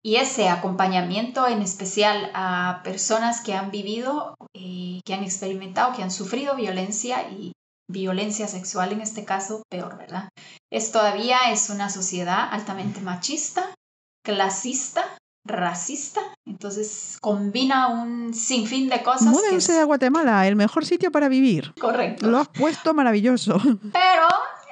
Y ese acompañamiento en especial a personas que han vivido, eh, que han experimentado, que han sufrido violencia y violencia sexual en este caso, peor, ¿verdad? Es todavía es una sociedad altamente machista, clasista, racista, entonces combina un sinfín de cosas. Múdense a Guatemala, el mejor sitio para vivir. Correcto. Lo has puesto maravilloso. Pero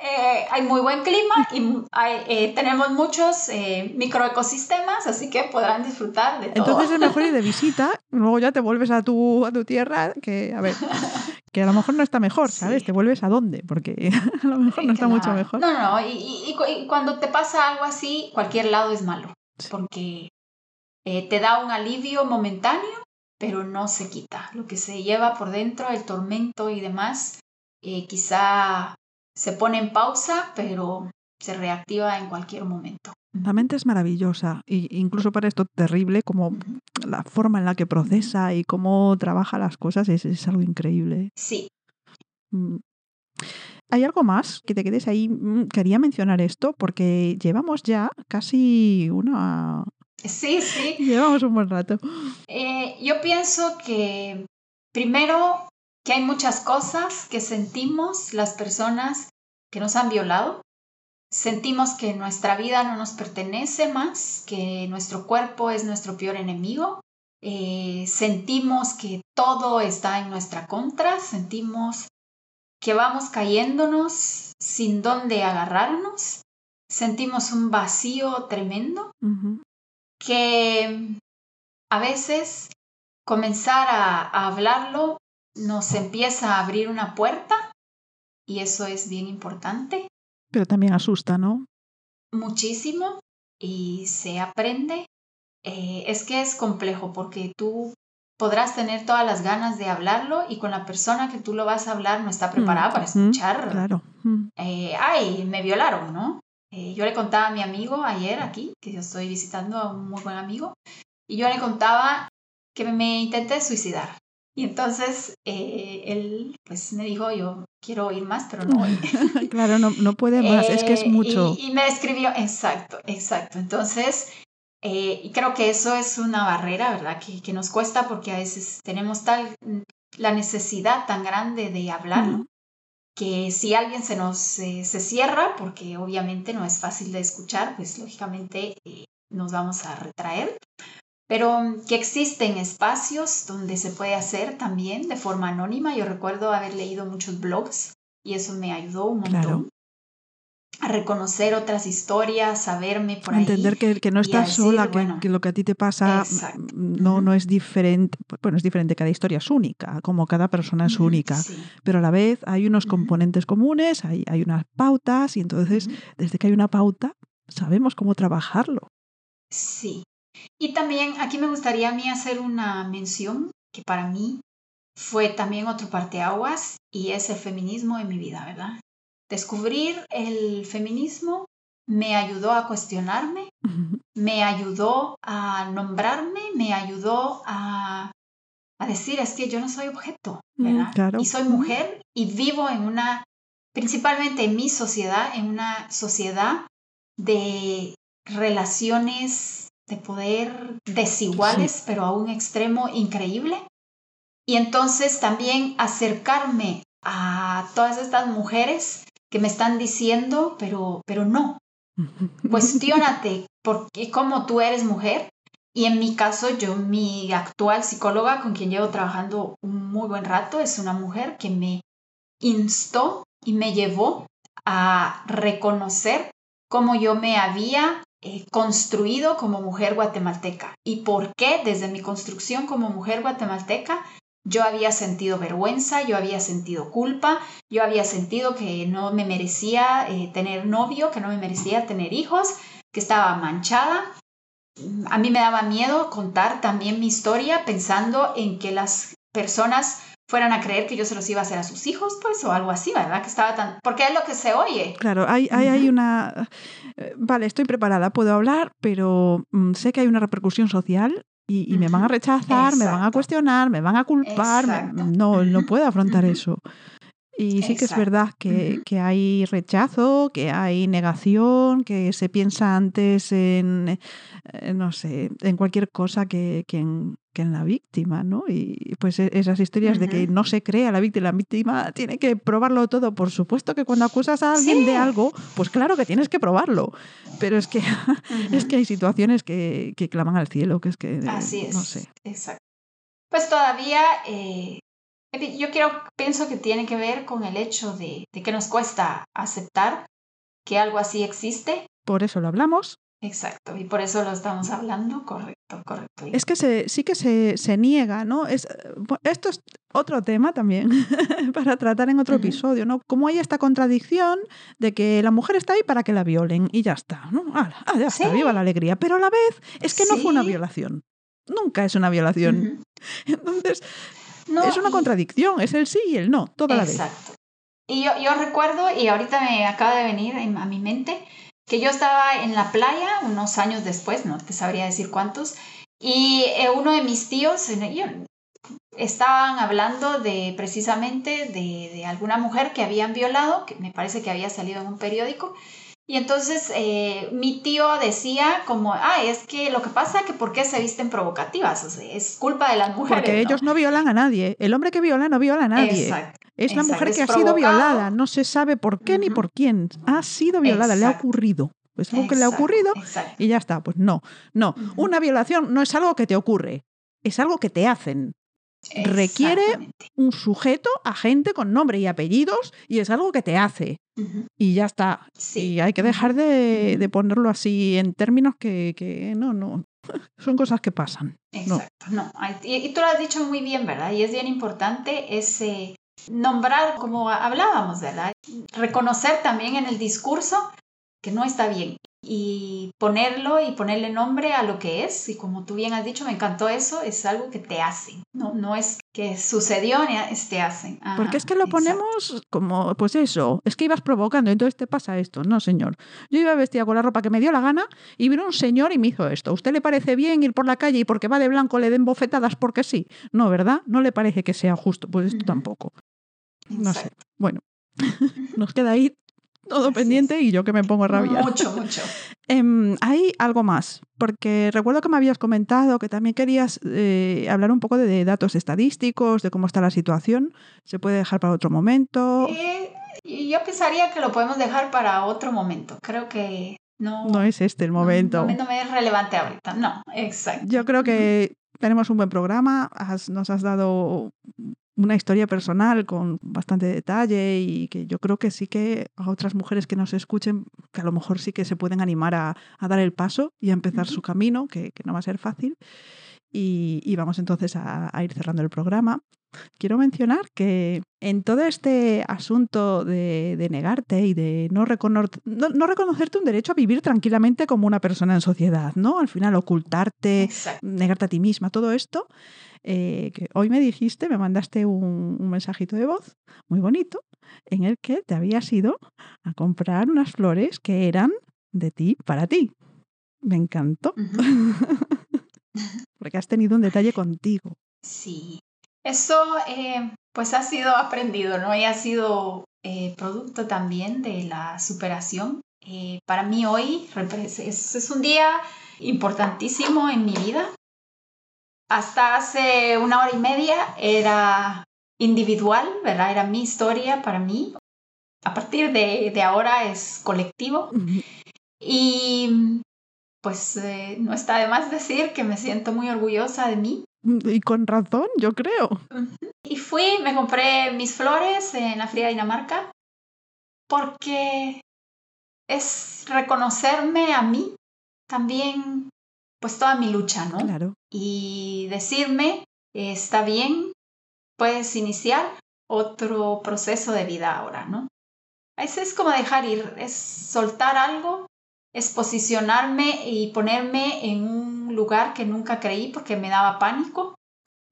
eh, hay muy buen clima y eh, tenemos muchos eh, microecosistemas, así que podrán disfrutar de todo. Entonces es mejor ir de visita, luego ya te vuelves a tu, a tu tierra, que a ver, que a lo mejor no está mejor, ¿sabes? Te vuelves a dónde, porque a lo mejor no está mucho mejor. No, no, y, y, cuando te pasa algo así, cualquier lado es malo, porque te da un alivio momentáneo, pero no se quita. Lo que se lleva por dentro, el tormento y demás, quizá se pone en pausa, pero se reactiva en cualquier momento. La mente es maravillosa e incluso para esto terrible, como la forma en la que procesa y cómo trabaja las cosas es, algo increíble. Sí. Mm. ¿Hay algo más que te quedes ahí? Mm, quería mencionar esto porque llevamos ya casi una... Sí, sí. Llevamos un buen rato. Eh, yo pienso que primero que hay muchas cosas que sentimos las personas que nos han violado. Sentimos que nuestra vida no nos pertenece más, que nuestro cuerpo es nuestro peor enemigo. Eh, sentimos que todo está en nuestra contra, sentimos que vamos cayéndonos sin dónde agarrarnos, sentimos un vacío tremendo que a veces comenzar a hablarlo nos empieza a abrir una puerta y eso es bien importante. Pero también asusta, ¿no? Muchísimo y se aprende. Eh, es que es complejo porque tú podrás tener todas las ganas de hablarlo y con la persona que tú lo vas a hablar no está preparada para escuchar. claro. Eh, ay, me violaron, ¿no? Eh, yo le contaba a mi amigo ayer aquí, que yo estoy visitando a un muy buen amigo, y yo le contaba que me intenté suicidar. Y entonces eh, él pues me dijo, yo quiero oír más, pero no voy. claro, no, no puede más, es que es eh, mucho. Y, me escribió, exacto, exacto. Entonces, eh, y creo que eso es una barrera, ¿verdad? Que, que, nos cuesta porque a veces tenemos tal, la necesidad tan grande de hablar. Que si alguien se nos se cierra, porque obviamente no es fácil de escuchar, pues lógicamente nos vamos a retraer pero mm, que existen espacios donde se puede hacer también de forma anónima. Yo recuerdo haber leído muchos blogs y eso me ayudó un montón. A reconocer otras historias, a verme por ahí. Entender que, que no estás sola, que, lo que a ti te pasa no, no es diferente. Bueno, es diferente, cada historia es única, como cada persona es única. Pero a la vez hay unos componentes comunes, hay, hay unas pautas, y entonces, desde que hay una pauta, sabemos cómo trabajarlo. Sí, y también aquí me gustaría a mí hacer una mención que para mí fue también otro parteaguas y es el feminismo en mi vida, ¿verdad? Descubrir el feminismo me ayudó a cuestionarme, me ayudó a nombrarme, me ayudó a, a decir, es que yo no soy objeto, ¿verdad? Y soy mujer y vivo en una, principalmente en mi sociedad, en una sociedad de relaciones de poder desiguales, pero a un extremo increíble. Y entonces también acercarme a todas estas mujeres que me están diciendo, pero, pero no. Cuestiónate por qué, cómo tú eres mujer. Y en mi caso, yo, mi actual psicóloga con quien llevo trabajando un muy buen rato, es una mujer que me instó y me llevó a reconocer cómo yo me había eh, construido como mujer guatemalteca y por qué desde mi construcción como mujer guatemalteca yo había sentido vergüenza, yo había sentido culpa, yo había sentido que no me merecía eh, tener novio, que no me merecía tener hijos, que estaba manchada a mí me daba miedo contar también mi historia pensando en que las personas fueran a creer que yo se los iba a hacer a sus hijos, pues, o algo así, ¿verdad? Que estaba tan... Porque es lo que se oye. Claro, hay, hay, hay una... Eh, vale, estoy preparada, puedo hablar, pero mm, sé que hay una repercusión social y, me van a rechazar, me van a cuestionar, me van a culpar. no, no puedo afrontar eso. Y sí que es verdad que, que, hay rechazo, que hay negación, que se piensa antes en, eh, no sé, en cualquier cosa que, que, en, que en la víctima, ¿no? Y pues e, esas historias de que no se cree a la víctima, la víctima tiene que probarlo todo. Por supuesto que cuando acusas a alguien de algo, pues claro que tienes que probarlo. Pero es que, es que hay situaciones que, que, claman al cielo, que es que, Así es, no sé. Exacto. Pues todavía... Eh yo quiero, pienso que tiene que ver con el hecho de, que nos cuesta aceptar que algo así existe. Por eso lo hablamos. Exacto, y por eso lo estamos hablando, correcto, correcto. Es que se, sí que se, se niega, ¿no? Es, esto es otro tema también para tratar en otro episodio, ¿no? Como hay esta contradicción de que la mujer está ahí para que la violen y ya está, ¿no? Ah, ya está, viva la alegría. Pero a la vez es que no fue una violación. Nunca es una violación. Entonces, es una contradicción, es el sí y el no, toda la vez. Exacto. Y yo, yo recuerdo, y ahorita me acaba de venir a mi mente, que yo estaba en la playa unos años después, no te sabría decir cuántos, y eh, uno de mis tíos estaban hablando de precisamente de, de, alguna mujer que habían violado, que me parece que había salido en un periódico, y entonces eh, mi tío decía como, ah, es que lo que pasa es que ¿por qué se visten provocativas? O sea, es culpa de las mujeres. Porque ellos no violan a nadie. El hombre que viola no viola a nadie. es la mujer que ha sido violada. No se sabe por qué ni por quién. Ha sido violada, le ha ocurrido. Es algo que le ha ocurrido y ya está. Pues no, no. Una violación no es algo que te ocurre, es algo que te hacen requiere un sujeto, agente con nombre y apellidos y es algo que te hace. Y ya está. Y hay que dejar de, ponerlo así en términos que, no, no. Son cosas que pasan. Exacto, no. Y, tú lo has dicho muy bien, ¿verdad? Y es bien importante ese nombrar, como hablábamos, ¿verdad? Reconocer también en el discurso que no está bien y ponerlo y ponerle nombre a lo que es. Y como tú bien has dicho, me encantó eso, es algo que te hacen, no, no es que sucedió, es te hacen. Porque es que lo ponemos como, pues eso, es que ibas provocando, entonces te pasa esto. No, señor. Yo iba vestida con la ropa que me dio la gana y vino un señor y me hizo esto. ¿Usted le parece bien ir por la calle y porque va de blanco le den bofetadas porque sí? No, ¿verdad? No le parece que sea justo, pues esto tampoco. No sé. Bueno, nos queda ahí todo pendiente y yo que me pongo a rabiar. Mucho, mucho. Em, hay algo más, porque recuerdo que me habías comentado que también querías eh, hablar un poco de datos estadísticos, de cómo está la situación. ¿Se puede dejar para otro momento? Eh, yo pensaría que lo podemos dejar para otro momento. Creo que no. No es este el momento. No, no me es relevante ahorita. No, exacto. Yo creo que tenemos un buen programa. nos has dado una historia personal con bastante detalle y que yo creo que sí que a otras mujeres que nos escuchen, que a lo mejor sí que se pueden animar a, dar el paso y a empezar su camino, que, no va a ser fácil. Y, vamos entonces a, ir cerrando el programa. Quiero mencionar que en todo este asunto de, negarte y de no, no, reconocerte un derecho a vivir tranquilamente como una persona en sociedad, ¿no? Al final ocultarte, negarte a ti misma, todo esto, eh, que hoy me dijiste, me mandaste un, mensajito de voz muy bonito en el que te habías ido a comprar unas flores que eran de ti para ti. Me encantó. Porque has tenido un detalle contigo. Sí. Eso eh, pues ha sido aprendido, ¿no? Y ha sido eh, producto también de la superación. para mí hoy es un día importantísimo en mi vida hasta hace una hora y media era individual, ¿verdad? Era mi historia para mí. A partir de, ahora es colectivo. Y pues eh, no está de más decir que me siento muy orgullosa de mí. Y con razón, yo creo. Y fui, me compré mis flores en la fría Dinamarca porque es reconocerme a mí también pues toda mi lucha, ¿no? Claro. Y decirme, está bien, puedes iniciar otro proceso de vida ahora, ¿no? Ese es como dejar ir, es soltar algo es posicionarme y ponerme en un lugar que nunca creí porque me daba pánico.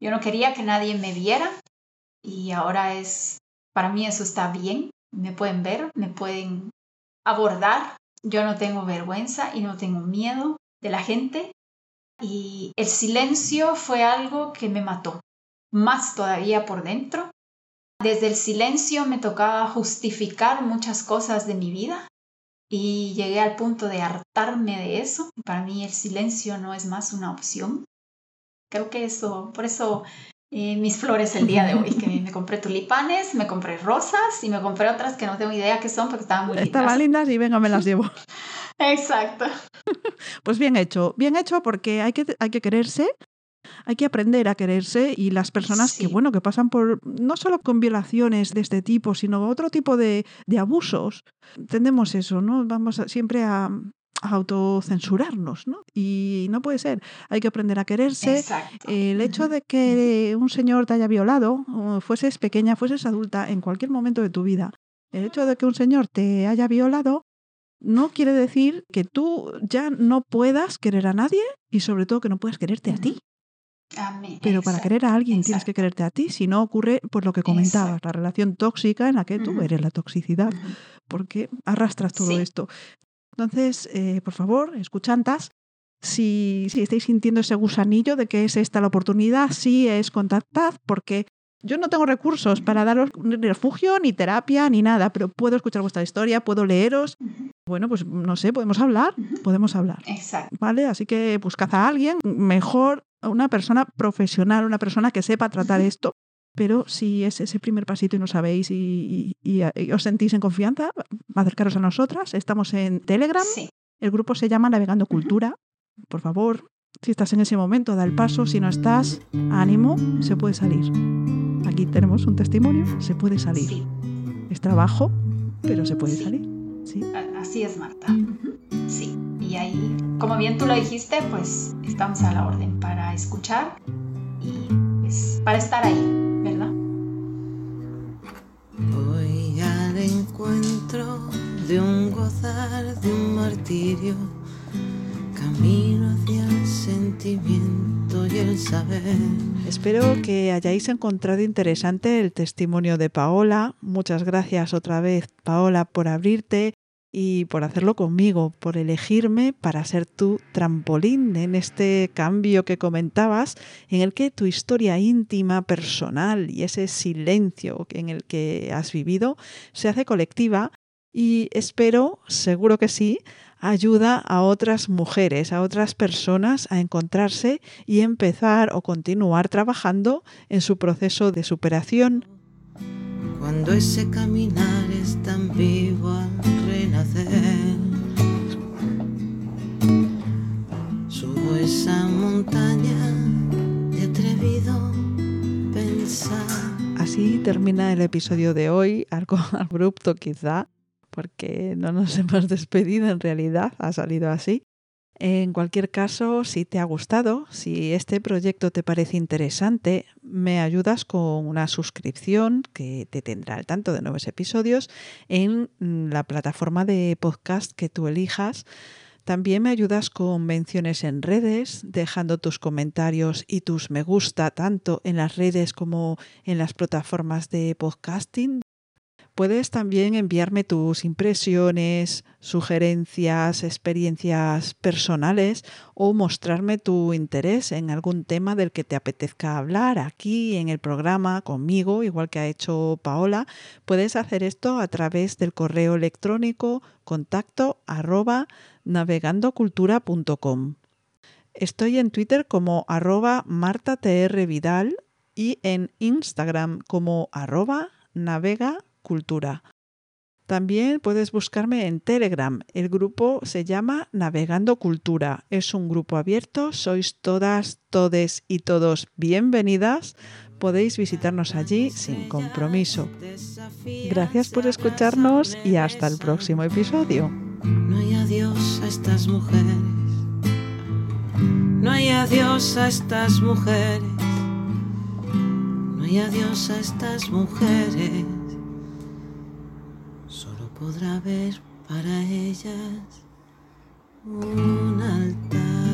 Yo no quería que nadie me viera y ahora es, para mí eso está bien. Me pueden ver, me pueden abordar. Yo no tengo vergüenza y no tengo miedo de la gente. Y el silencio fue algo que me mató, más todavía por dentro. Desde el silencio me tocaba justificar muchas cosas de mi vida y llegué al punto de hartarme de eso. Para mí el silencio no es más una opción. Creo que eso, por eso eh, mis flores el día de hoy, que me compré tulipanes, me compré rosas y me compré otras que no tengo idea qué son porque estaban muy lindas. Estaban lindas y venga, me las llevo. Exacto. Pues bien hecho, bien hecho porque hay que, hay que quererse, hay que aprender a quererse y las personas que, bueno, que pasan por, no solo con violaciones de este tipo, sino otro tipo de, de abusos, tendemos eso, ¿no? Vamos siempre a, autocensurarnos, ¿no? Y no puede ser. Hay que aprender a quererse. El hecho de que un señor te haya violado, fueses pequeña, fueses adulta, en cualquier momento de tu vida, el hecho de que un señor te haya violado no quiere decir que tú ya no puedas querer a nadie y sobre todo que no puedas quererte a ti. Pero para querer a alguien tienes que quererte a ti, si no ocurre pues lo que comentabas, la relación tóxica en la que tú eres la toxicidad, porque arrastras todo esto. Entonces, eh, por favor, escuchantas, si, si estáis sintiendo ese gusanillo de que es esta la oportunidad, sí es contactad, porque yo no tengo recursos para daros ni refugio, ni terapia, ni nada, pero puedo escuchar vuestra historia, puedo leeros. Bueno, pues no sé, podemos hablar, podemos hablar. Exacto. ¿Vale? Así que buscad a alguien, mejor una persona profesional, una persona que sepa tratar esto. Pero si es ese primer pasito y no sabéis y, os sentís en confianza, acercaros a nosotras. Estamos en Telegram. El grupo se llama Navegando Cultura. Por favor, si estás en ese momento, da el paso. Si no estás, ánimo, se puede salir. Aquí tenemos un testimonio, se puede salir. Es trabajo, pero se puede salir. ¿Sí? Así es, Marta. Sí. Y ahí, como bien tú lo dijiste, pues estamos a la orden para escuchar y pues, para estar ahí, ¿verdad? Voy al encuentro de un gozar, de un martirio camino hacia el sentimiento y el saber. Espero que hayáis encontrado interesante el testimonio de Paola. Muchas gracias otra vez, Paola, por abrirte y por hacerlo conmigo, por elegirme para ser tu trampolín en este cambio que comentabas, en el que tu historia íntima, personal y ese silencio en el que has vivido se hace colectiva y espero, seguro que sí, ayuda a otras mujeres, a otras personas a encontrarse y empezar o continuar trabajando en su proceso de superación. Cuando ese caminar es tan vivo Así termina el episodio de hoy, algo abrupto quizá, porque no nos hemos despedido en realidad, ha salido así. En cualquier caso, si te ha gustado, si este proyecto te parece interesante, me ayudas con una suscripción que te tendrá al tanto de nuevos episodios en la plataforma de podcast que tú elijas. También me ayudas con menciones en redes, dejando tus comentarios y tus me gusta tanto en las redes como en las plataformas de podcasting Puedes también enviarme tus impresiones, sugerencias, experiencias personales o mostrarme tu interés en algún tema del que te apetezca hablar aquí en el programa conmigo, igual que ha hecho Paola. Puedes hacer esto a través del correo electrónico contacto arroba navegandocultura.com. Estoy en Twitter como arroba martatrvidal y en Instagram como arroba navega cultura. También puedes buscarme en Telegram. El grupo se llama Navegando Cultura. Es un grupo abierto. Sois todas, todes y todos bienvenidas. Podéis visitarnos allí sin compromiso. Gracias por escucharnos y hasta el próximo episodio. No hay adiós a estas mujeres. No hay adiós a estas mujeres. No hay adiós a estas mujeres podrá ver para ellas un altar.